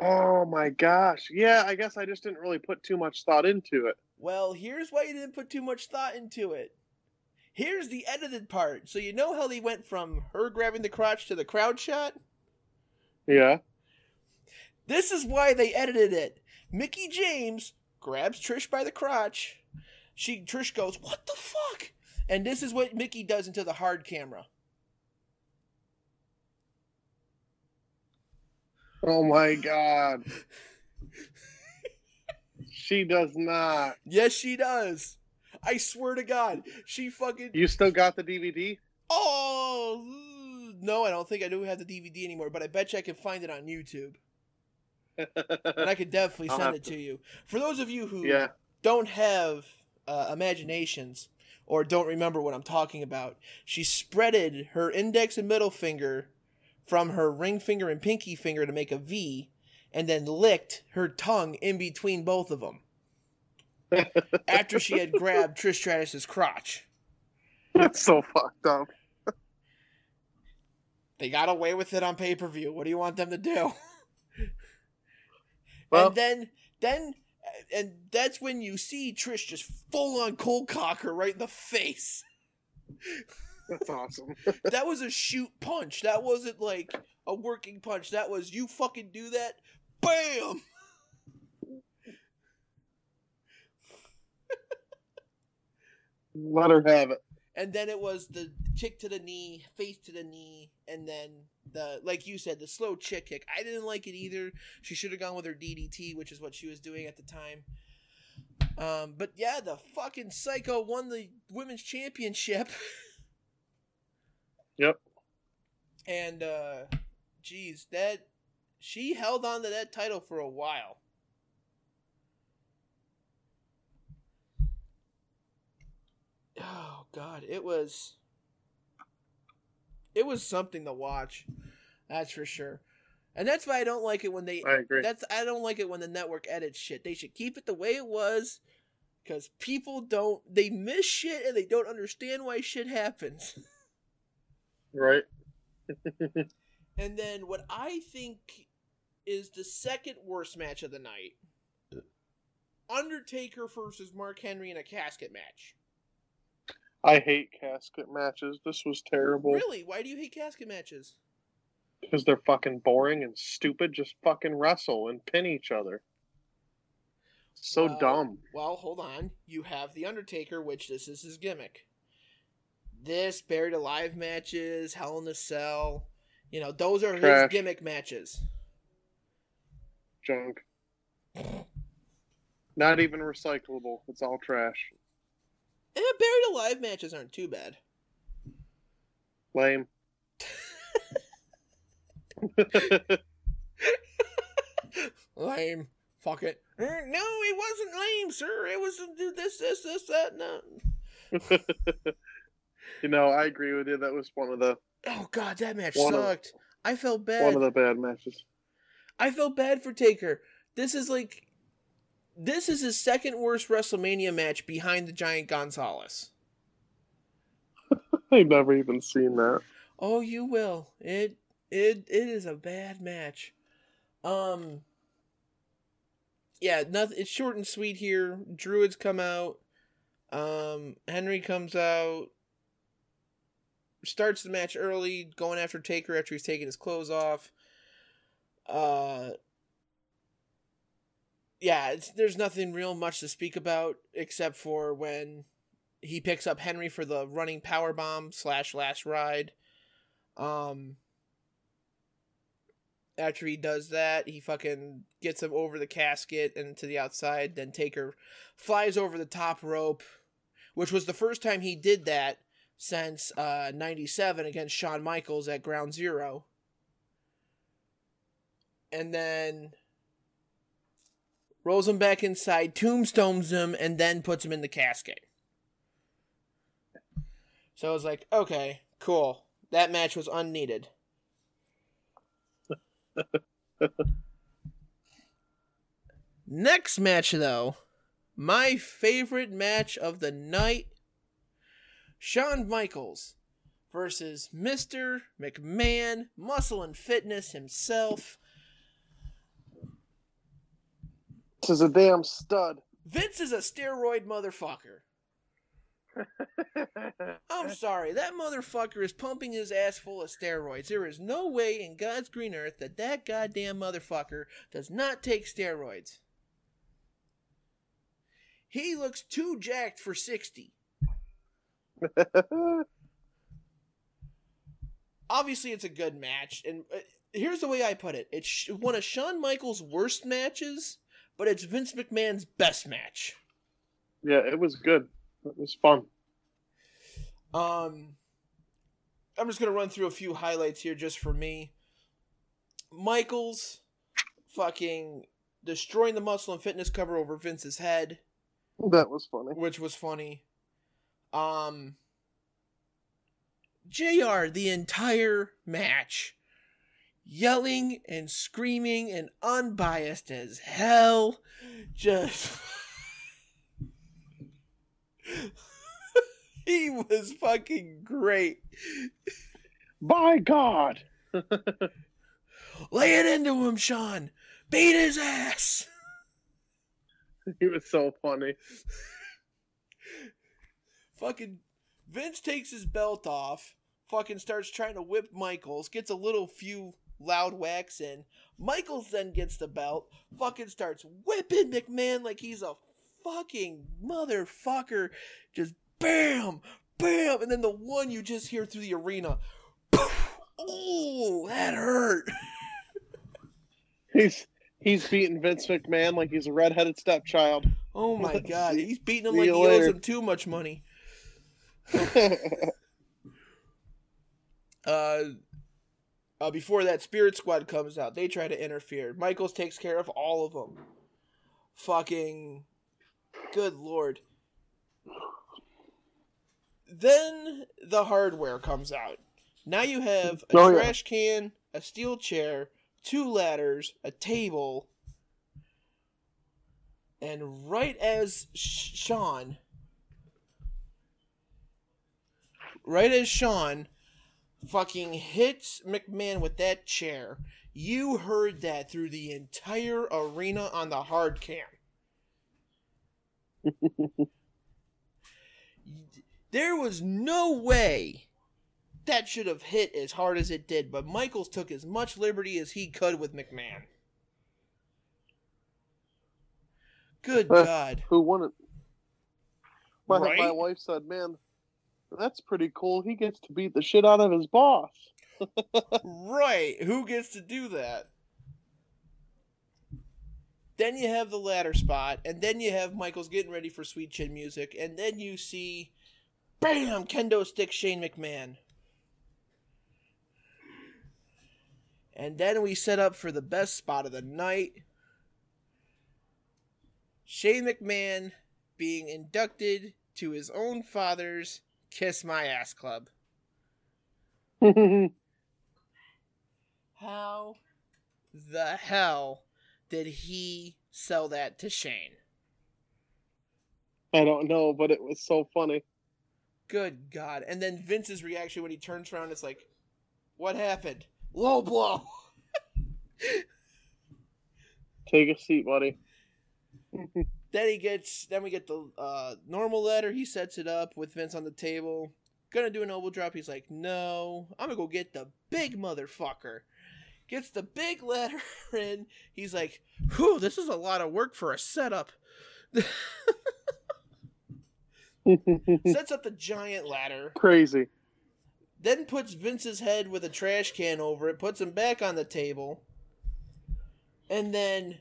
Oh my gosh. Yeah, I guess I just didn't really put too much thought into it. Well, here's why you didn't put too much thought into it. Here's the edited part. So you know how they went from her grabbing the crotch to the crowd shot? Yeah. This is why they edited it. Mickie James grabs Trish by the crotch. She Trish goes, "What the fuck?" And this is what Mickie does into the hard camera. Oh my god. she does not. Yes, she does. I swear to God, she fucking. You still got the DVD? Oh no, I don't think I do have the DVD anymore, but I bet you I can find it on YouTube, and I could definitely send it to- to you. For those of you who Yeah. don't have uh, imaginations or don't remember what I'm talking about, she spreaded her index and middle finger from her ring finger and pinky finger to make a V, and then licked her tongue in between both of them. after she had grabbed Trish Stratus's crotch. That's so fucked up. They got away with it on pay per view. What do you want them to do? Well- and then, then, and that's when you see Trish just full on cold cock her right in the face. That's awesome. that was a shoot punch. That wasn't like a working punch. That was you fucking do that, bam. Let her have it. And then it was the chick to the knee, face to the knee, and then the like you said, the slow chick kick. I didn't like it either. She should have gone with her DDT, which is what she was doing at the time. Um, but yeah, the fucking psycho won the women's championship. Yep. And uh geez, that she held on to that title for a while. Oh god, it was it was something to watch. That's for sure. And that's why I don't like it when they I agree. That's I don't like it when the network edits shit. They should keep it the way it was cuz people don't they miss shit and they don't understand why shit happens. Right. And then what I think is the second worst match of the night Undertaker versus Mark Henry in a casket match. I hate casket matches. This was terrible. Really? Why do you hate casket matches? Because they're fucking boring and stupid. Just fucking wrestle and pin each other. So Well- dumb. Well, hold on. You have the Undertaker, which this is his gimmick. This buried alive matches, Hell in a Cell, you know, those are his gimmick matches. Junk. Not even recyclable. It's all trash. Eh, buried alive matches aren't too bad. Lame. Lame. Fuck it. Er, No, it wasn't lame, sir. It was this, this, this, that, no. you know, I agree with you. That was one of the Oh god, that match One of- sucked. I felt bad. one of the bad matches. I felt bad for Taker. This is like this is his second worst WrestleMania match behind the Giant Gonzalez. I've never even seen that. Oh, you will. It it it is a bad match. Um Yeah, nothing it's short and sweet here. Druids come out. Um Henry comes out. Starts the match early, going after Taker after he's taking his clothes off. Uh yeah, there's nothing real much to speak about except for when he picks up Henry for the running power bomb slash last ride. Um, after he does that, he fucking gets him over the casket and to the outside. Then Taker flies over the top rope, which was the first time he did that since uh, 97 against Shawn Michaels at Ground Zero. And then rolls him back inside, tombstones him, and then puts him in the casket. So I was like, okay, cool. That match was unneeded. Next match, though, my favorite match of the night Shawn Michaels versus Mr. McMahon, Muscle and Fitness himself. This is a damn stud. Vince is a steroid motherfucker. I'm sorry, that motherfucker is pumping his ass full of steroids. There is no way in God's green earth that that goddamn motherfucker does not take steroids. He looks too jacked for 60. Obviously, it's a good match, and uh, here's the way I put it: it's one of Shawn Michaels' worst matches, but it's Vince McMahon's best match. Yeah, it was good. It was fun. Um, I'm just gonna run through a few highlights here just for me. Michaels, fucking destroying the muscle and fitness cover over Vince's head, That was funny. which was funny. Um, Jr. the entire match, yelling and screaming and unbiased as hell, just. he was fucking great. By God. Lay it into him, Shawn. Beat his ass. He was so funny. Fucking Vince takes his belt off, fucking starts trying to whip Michaels, gets a little few loud whacks in. Michaels then gets the belt, fucking starts whipping McMahon like he's a fucking motherfucker. Just bam, bam, and then the one you just hear through the arena. Oh, that hurt. He's he's beating Vince McMahon like he's a redheaded stepchild. Oh my god, he's beating him See like he you owes him too much money. uh, uh, before that Spirit Squad comes out, they try to interfere. Michaels takes care of all of them. Fucking good lord. Then the hardware comes out. Now you have a Oh, yeah. trash can, a steel chair, two ladders, a table, and right as Shawn, right as Shawn fucking hits McMahon with that chair, you heard that through the entire arena on the hard cam. There was no way that should have hit as hard as it did, but Michaels took as much liberty as he could with McMahon. Good Uh, God. Who wouldn't? My, my wife said, "Man, that's pretty cool. He gets to beat the shit out of his boss." right. Who gets to do that? Then you have the ladder spot, and then you have Michaels getting ready for Sweet Chin music, and then you see, bam, kendo stick Shane McMahon. And then we set up for the best spot of the night. Shane McMahon being inducted to his own father's Kiss My Ass Club. How the hell did he sell that to Shane? I don't know, but it was so funny. Good God. And then Vince's reaction when he turns around is like, What happened? Low blow. Take a seat, buddy. then he gets then we get the uh, normal ladder. He sets it up with Vince on the table. Gonna do an elbow drop. He's like, No, I'm gonna go get the big motherfucker. Gets the big ladder and He's like, Whew, this is a lot of work for a setup. Sets up the giant ladder. Crazy. Then puts Vince's head with a trash can over it, puts him back on the table. And then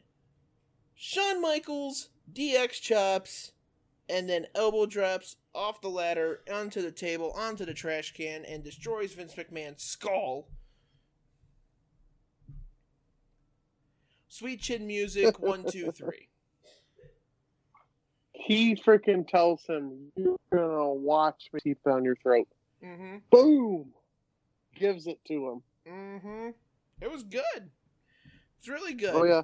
Shawn Michaels DX chops and then elbow drops off the ladder onto the table, onto the trash can, and destroys Vince McMahon's skull. Sweet chin music, one, two, three. He freaking tells him, "You're gonna watch me teeth down your throat." Mm-hmm. Boom. Gives it to him. Mm-hmm. It was good. It's really good. Oh yeah.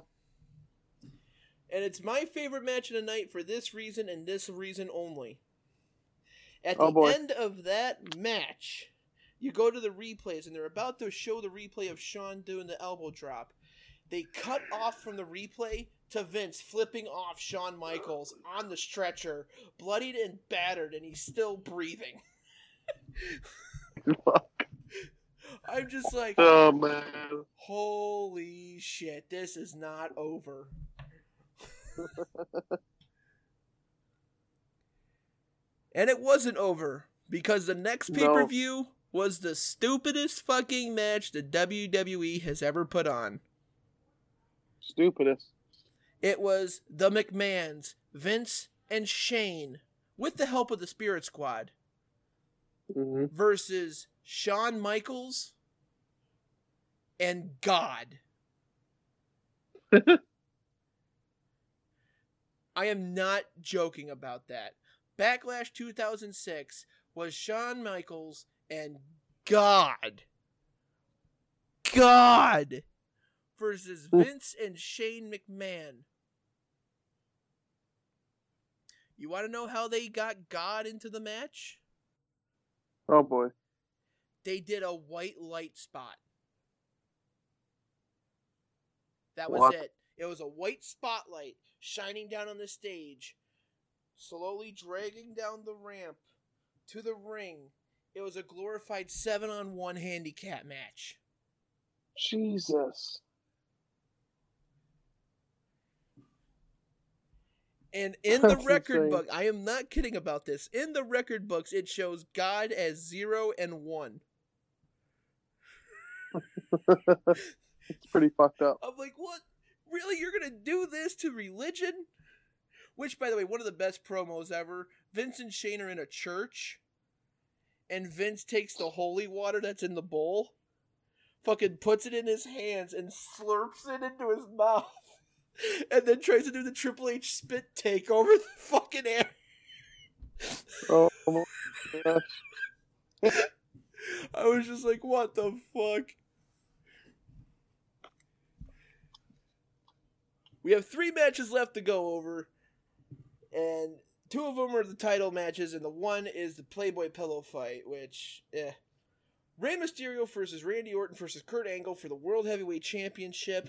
And it's my favorite match of the night for this reason and this reason only. At oh, the Oh, end of that match, you go to the replays and they're about to show the replay of Shawn doing the elbow drop. They cut off from the replay to Vince flipping off Shawn Michaels on the stretcher, bloodied and battered, and he's still breathing. I'm just like, Oh man. holy shit, this is not over. and it wasn't over because the next pay per view was the stupidest fucking match the WWE has ever put on. Stupidest. It was the McMahons, Vince and Shane, with the help of the Spirit Squad, Mm-hmm. versus Shawn Michaels and God. I am not joking about that. Backlash 2006 was Shawn Michaels and God. God versus Vince and Shane McMahon. You want to know how they got God into the match? Oh boy. They did a white light spot. That was What? it. It was a white spotlight shining down on the stage, slowly dragging down the ramp to the ring. It was a glorified seven on one handicap match. Jesus. And in the That's record insane. book, I am not kidding about this. In the record books, it shows God as zero and one. it's pretty fucked up. I'm like, what? Really? You're gonna do this to religion? Which, by the way, one of the best promos ever. Vince and Shane are in a church, and Vince takes the holy water that's in the bowl, fucking puts it in his hands, and slurps it into his mouth, and then tries to do the Triple H spit take over the fucking air. Oh my gosh. I was just like, what the fuck? We have three matches left to go over, and two of them are the title matches, and the one is the Playboy Pillow fight, which, eh. Rey Mysterio versus Randy Orton versus Kurt Angle for the World Heavyweight Championship.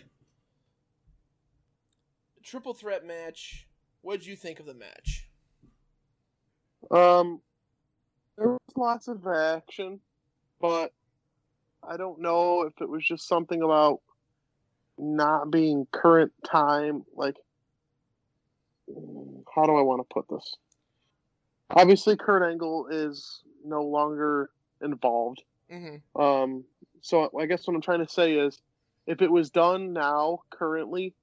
Triple threat match. What'd you think of the match? Um, there was lots of action, but I don't know if it was just something about not being current time. Like, how do I want to put this? Obviously, Kurt Angle is no longer involved. Mm-hmm. Um, so I guess what I'm trying to say is, if it was done now, currently,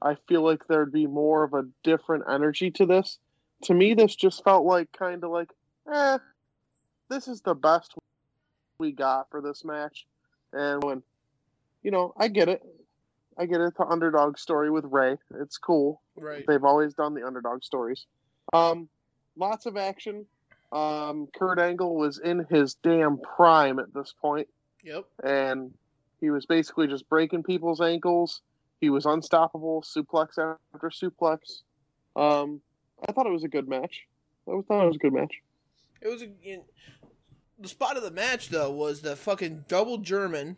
I feel like there'd be more of a different energy to this. To me, this just felt like kind of like, eh, this is the best we got for this match. And when, you know, I get it. I get it. The underdog story with Rey. It's cool. Right. They've always done the underdog stories. Um, lots of action. Um, Kurt Angle was in his damn prime at this point, Yep. and he was basically just breaking people's ankles. He was unstoppable, suplex after suplex. Um, I thought it was a good match. I thought it was a good match. It was a, in, the spot of the match though was the fucking double German.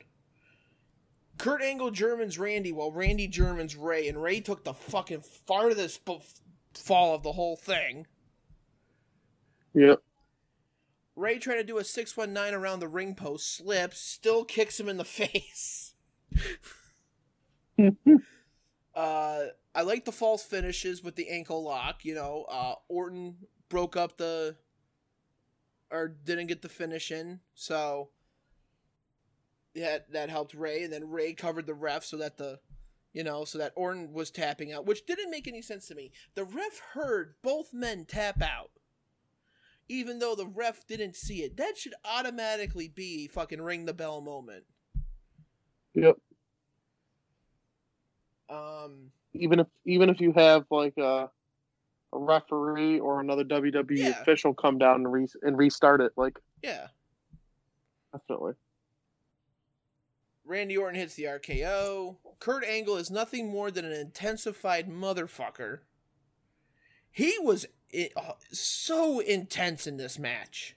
Kurt Angle German's Randy, while Randy German's Rey, and Rey took the fucking farthest b- fall of the whole thing. Yep. Rey trying to do a six one nine around the ring post, slips, still kicks him in the face. uh, I like the false finishes with the ankle lock. You know, uh, Orton broke up the or didn't get the finish in, so yeah, that helped Rey, and then Rey covered the ref so that the you know so that Orton was tapping out, which didn't make any sense to me. The ref heard both men tap out. Even though the ref didn't see it, that should automatically be fucking ring the bell moment. Yep. Um, Even if even if you have like a, a referee or another WWE Yeah. official come down and re- and restart it, like yeah. definitely. Randy Orton hits the RKO. Kurt Angle is nothing more than an intensified motherfucker. He was so intense in this match.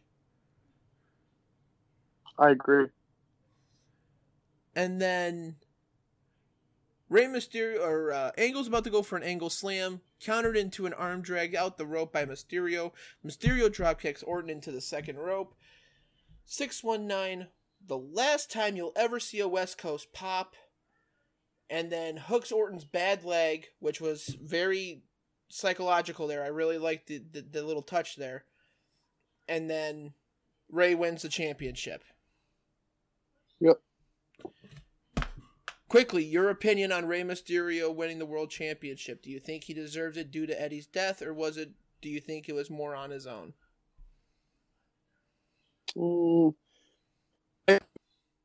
I agree. And then Rey Mysterio or uh, Angle's about to go for an angle slam, countered into an arm drag out the rope by Mysterio. Mysterio drop kicks Orton into the second rope. 619, the last time you'll ever see a West Coast pop. And then hooks Orton's bad leg, which was very psychological there. I really liked the, the, the little touch there. And then Rey wins the championship. Yep. Quickly, your opinion on Rey Mysterio winning the world championship. Do you think he deserves it due to Eddie's death, or was it? Do you think it was more on his own? Mm,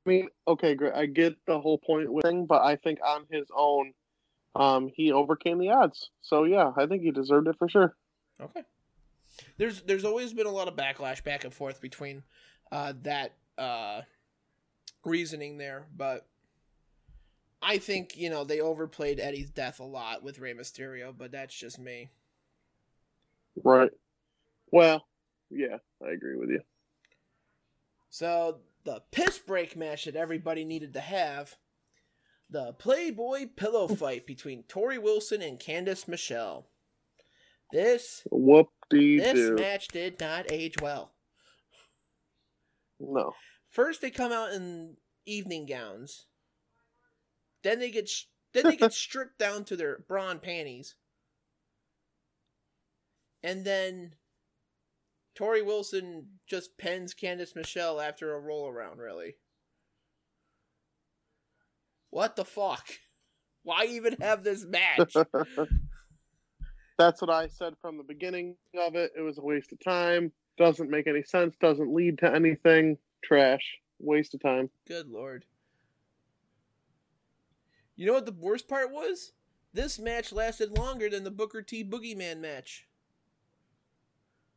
mean, okay, great. I get the whole point with thing, but I think on his own, um, he overcame the odds. So yeah, I think he deserved it for sure. Okay. There's there's always been a lot of backlash back and forth between uh, that uh, reasoning there, but I think you know they overplayed Eddie's death a lot with Rey Mysterio, but that's just me. Right. Well, yeah, I agree with you. So the piss break match that everybody needed to have, the Playboy pillow fight between Torrie Wilson and Candice Michelle. This Whoop dee this match did not age well. No. First they come out in evening gowns. Then they get sh- then they get stripped down to their bra and panties. And then Torrie Wilson just pens Candice Michelle after a roll around, really. What the fuck? Why even have this match? That's what I said from the beginning of it. It was a waste of time. Doesn't make any sense. Doesn't lead to anything. Trash. Waste of time. Good lord. You know what the worst part was? This match lasted longer than the Booker T Boogeyman match.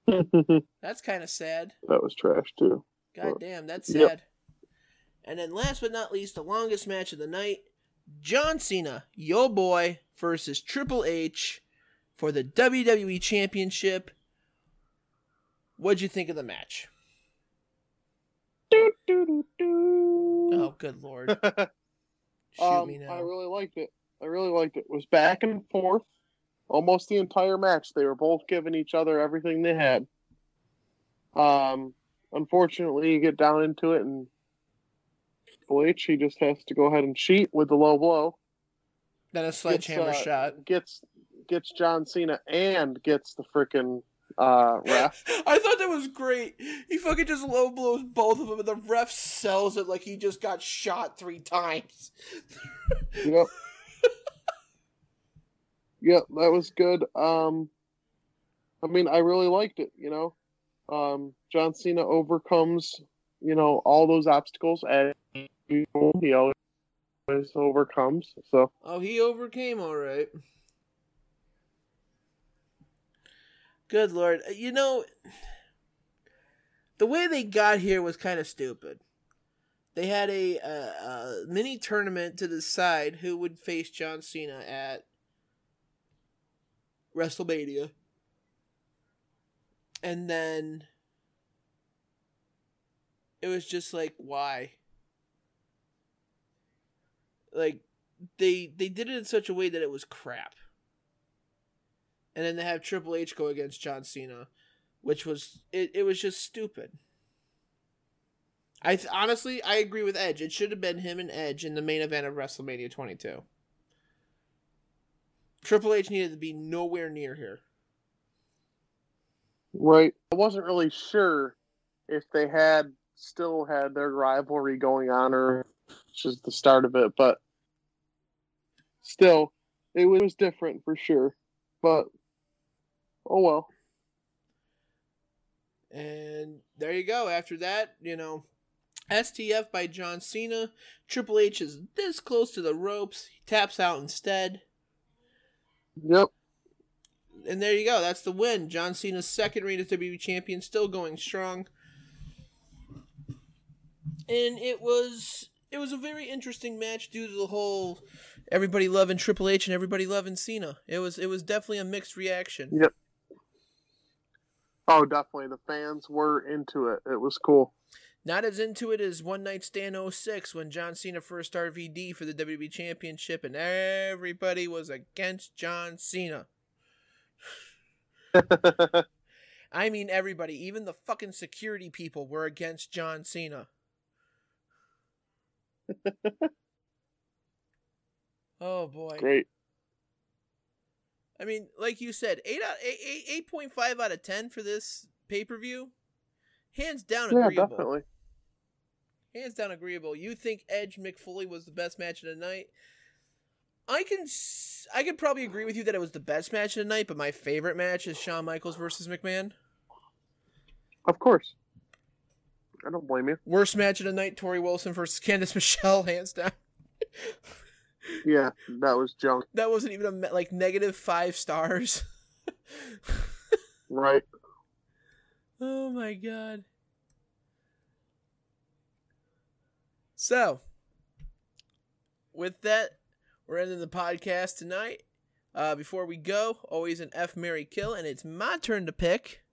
That That's kind of sad. That was trash too. God damn, that's sad. Yep. And then last but not least, the longest match of the night John Cena, yo boy, versus Triple H for the WWE Championship. What'd you think of the match? Oh, good lord. Shoot um, me now. I really liked it. I really liked it. It was back and forth almost the entire match. They were both giving each other everything they had. Um, unfortunately, you get down into it, and Triple H he just has to go ahead and cheat with the low blow. Then a sledgehammer Gets, uh, shot. Gets gets John Cena and gets the freaking uh, ref. I thought that was great. He fucking just low blows both of them, and the ref sells it like he just got shot three times. yep. yep, that was good. Um, I mean, I really liked it. You know, um, John Cena overcomes, you know, all those obstacles and. He always overcomes. So Oh, he overcame all right. Good lord. Uh, You know, the way they got here was kind of stupid. They had a, a, a mini tournament to decide who would face John Cena at WrestleMania. And then it was just like, why? Like they they did it in such a way that it was crap. And then they have Triple H go against John Cena, which was it, it was just stupid. I th- honestly I agree with Edge. It should have been him and Edge in the main event of WrestleMania 22. Triple H needed to be nowhere near here. right, I wasn't really sure if they had still had their rivalry going on or just the start of it, but still, it was different for sure. But oh well. And there you go. After that, you know, STF by John Cena. Triple H is this close to the ropes. He taps out instead. Yep. And there you go. That's the win. John Cena's second reign as WWE champion, still going strong. And it was it was a very interesting match due to the whole everybody loving Triple H and everybody loving Cena. It was it was definitely a mixed reaction. Yep. Oh, definitely. The fans were into it. It was cool. Not as into it as One Night Stand 06 when John Cena first started VD for the WWE Championship and everybody was against John Cena. I mean, everybody, even the fucking security people were against John Cena. oh boy. Great. I mean, like you said, eight out eight eight point five out of ten for this pay per view. Hands down Yeah, agreeable. definitely. Hands down agreeable. You think Edge Mick Foley was the best match of the night? I can I could probably agree with you that it was the best match of the night, but my favorite match is Shawn Michaels versus McMahon. Of course. I don't blame you. Worst match of the night: Torrie Wilson versus Candice Michelle, hands down. Yeah, that was junk. That wasn't even a like negative five stars. Right. Oh my god. So, with that, we're ending the podcast tonight. Uh, before we go, always an F Marry Kill, and it's my turn to pick.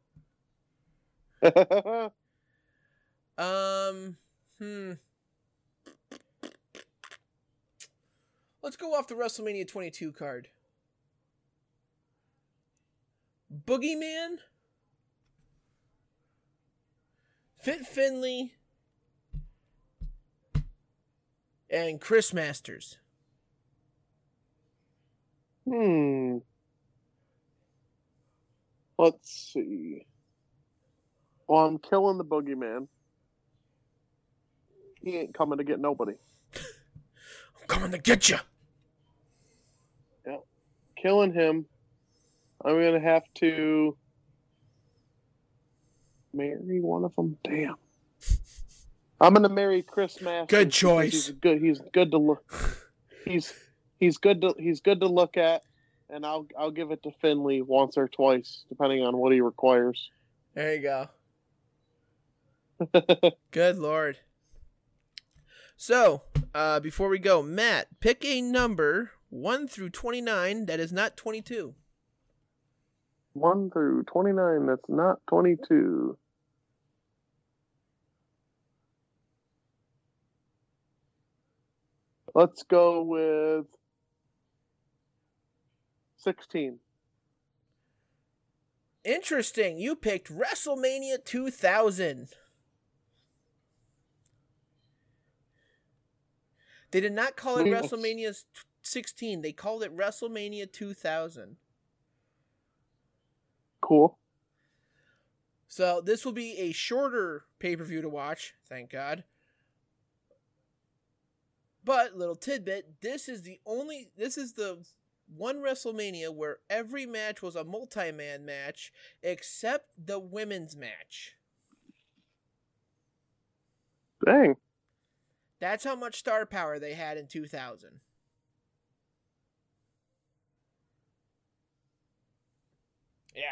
Um, hmm. Let's go off the WrestleMania 22 card. Boogeyman, Fit Finlay, and Chris Masters. Hmm. Let's see. Well, I'm killing the boogeyman. He ain't coming to get nobody. I'm coming to get you. Yeah. Killing him. I'm gonna have to marry one of them. Damn. I'm gonna marry Chris Masters. Good choice. He's good. He's good to look. He's he's good to he's good to look at, and I'll I'll give it to Finlay once or twice, depending on what he requires. There you go. Good lord. So, uh, before we go, Matt, pick a number 1 through 29 that is not 22. One through twenty nine. That's not twenty two. Let's go with 16. Interesting. You picked WrestleMania 2000. They did not call it WrestleMania 16. They called it WrestleMania 2000. Cool. So this will be a shorter pay per view to watch, thank God. But little tidbit, this is the only this is the one WrestleMania where every match was a multi-man match except the women's match. Dang. That's how much star power they had in 2000. Yeah.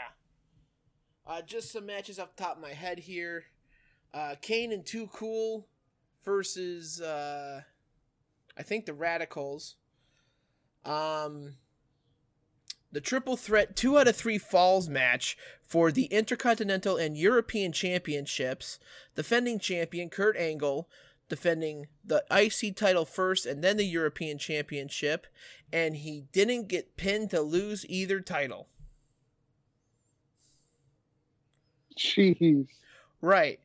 Uh, just some matches off the top of my head here. Uh, Kane and Too Cool versus uh, I think the Radicalz. Um, the triple threat two out of three falls match for the Intercontinental and European Championships. Defending champion Kurt Angle defending the IC title first and then the European Championship, and he didn't get pinned to lose either title. Jeez. Right.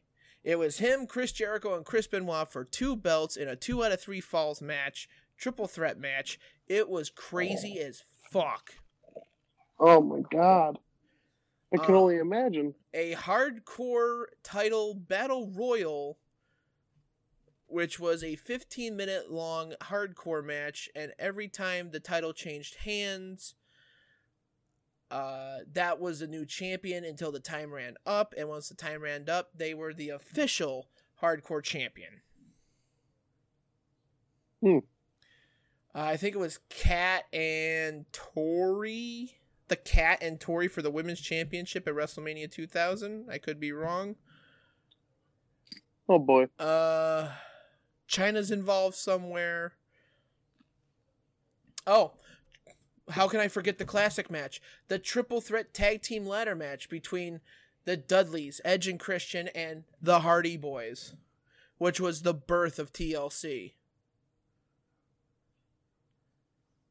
It was him, Chris Jericho, and Chris Benoit for two belts in a two out of three falls match, triple threat match. It was crazy as fuck. Oh my god. I can Uh, only imagine. A hardcore title battle royal, which was a 15 minute long hardcore match, and every time the title changed hands, uh, that was a new champion until the time ran up, and once the time ran up, they were the official hardcore champion. Hmm. Uh, I think it was Cat and Tori. The Cat and Tori for the women's championship at WrestleMania 2000. I could be wrong. Oh boy. Uh, Chyna's involved somewhere. Oh, how can I forget the classic match? The triple threat tag team ladder match between the Dudleys, Edge and Christian, and the Hardy Boys, which was the birth of TLC.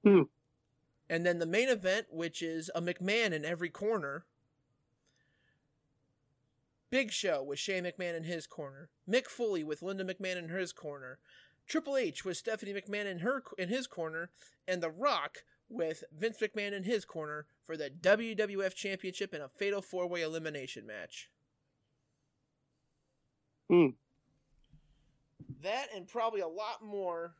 Hmm. And then the main event, which is a McMahon in every corner. Big Show with Shane McMahon in his corner. Mick Foley with Linda McMahon in his corner. Triple H with Stephanie McMahon in her in his corner, and The Rock with Vince McMahon in his corner for the WWF Championship in a fatal four way elimination match. Hmm. That and probably a lot more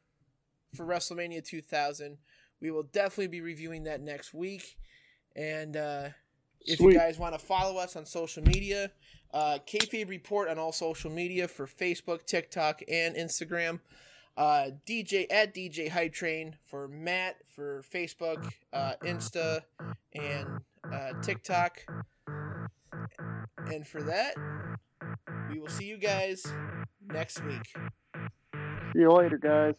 for WrestleMania 2000. We will definitely be reviewing that next week. And uh, if Sweet. you guys want to follow us on social media, uh, Kayfabe Report on all social media for Facebook, TikTok, and Instagram. Uh, DJ at DJ Hype Train for Matt for Facebook, uh, Insta, and uh, TikTok. And for that, we will see you guys next week. See you later, guys.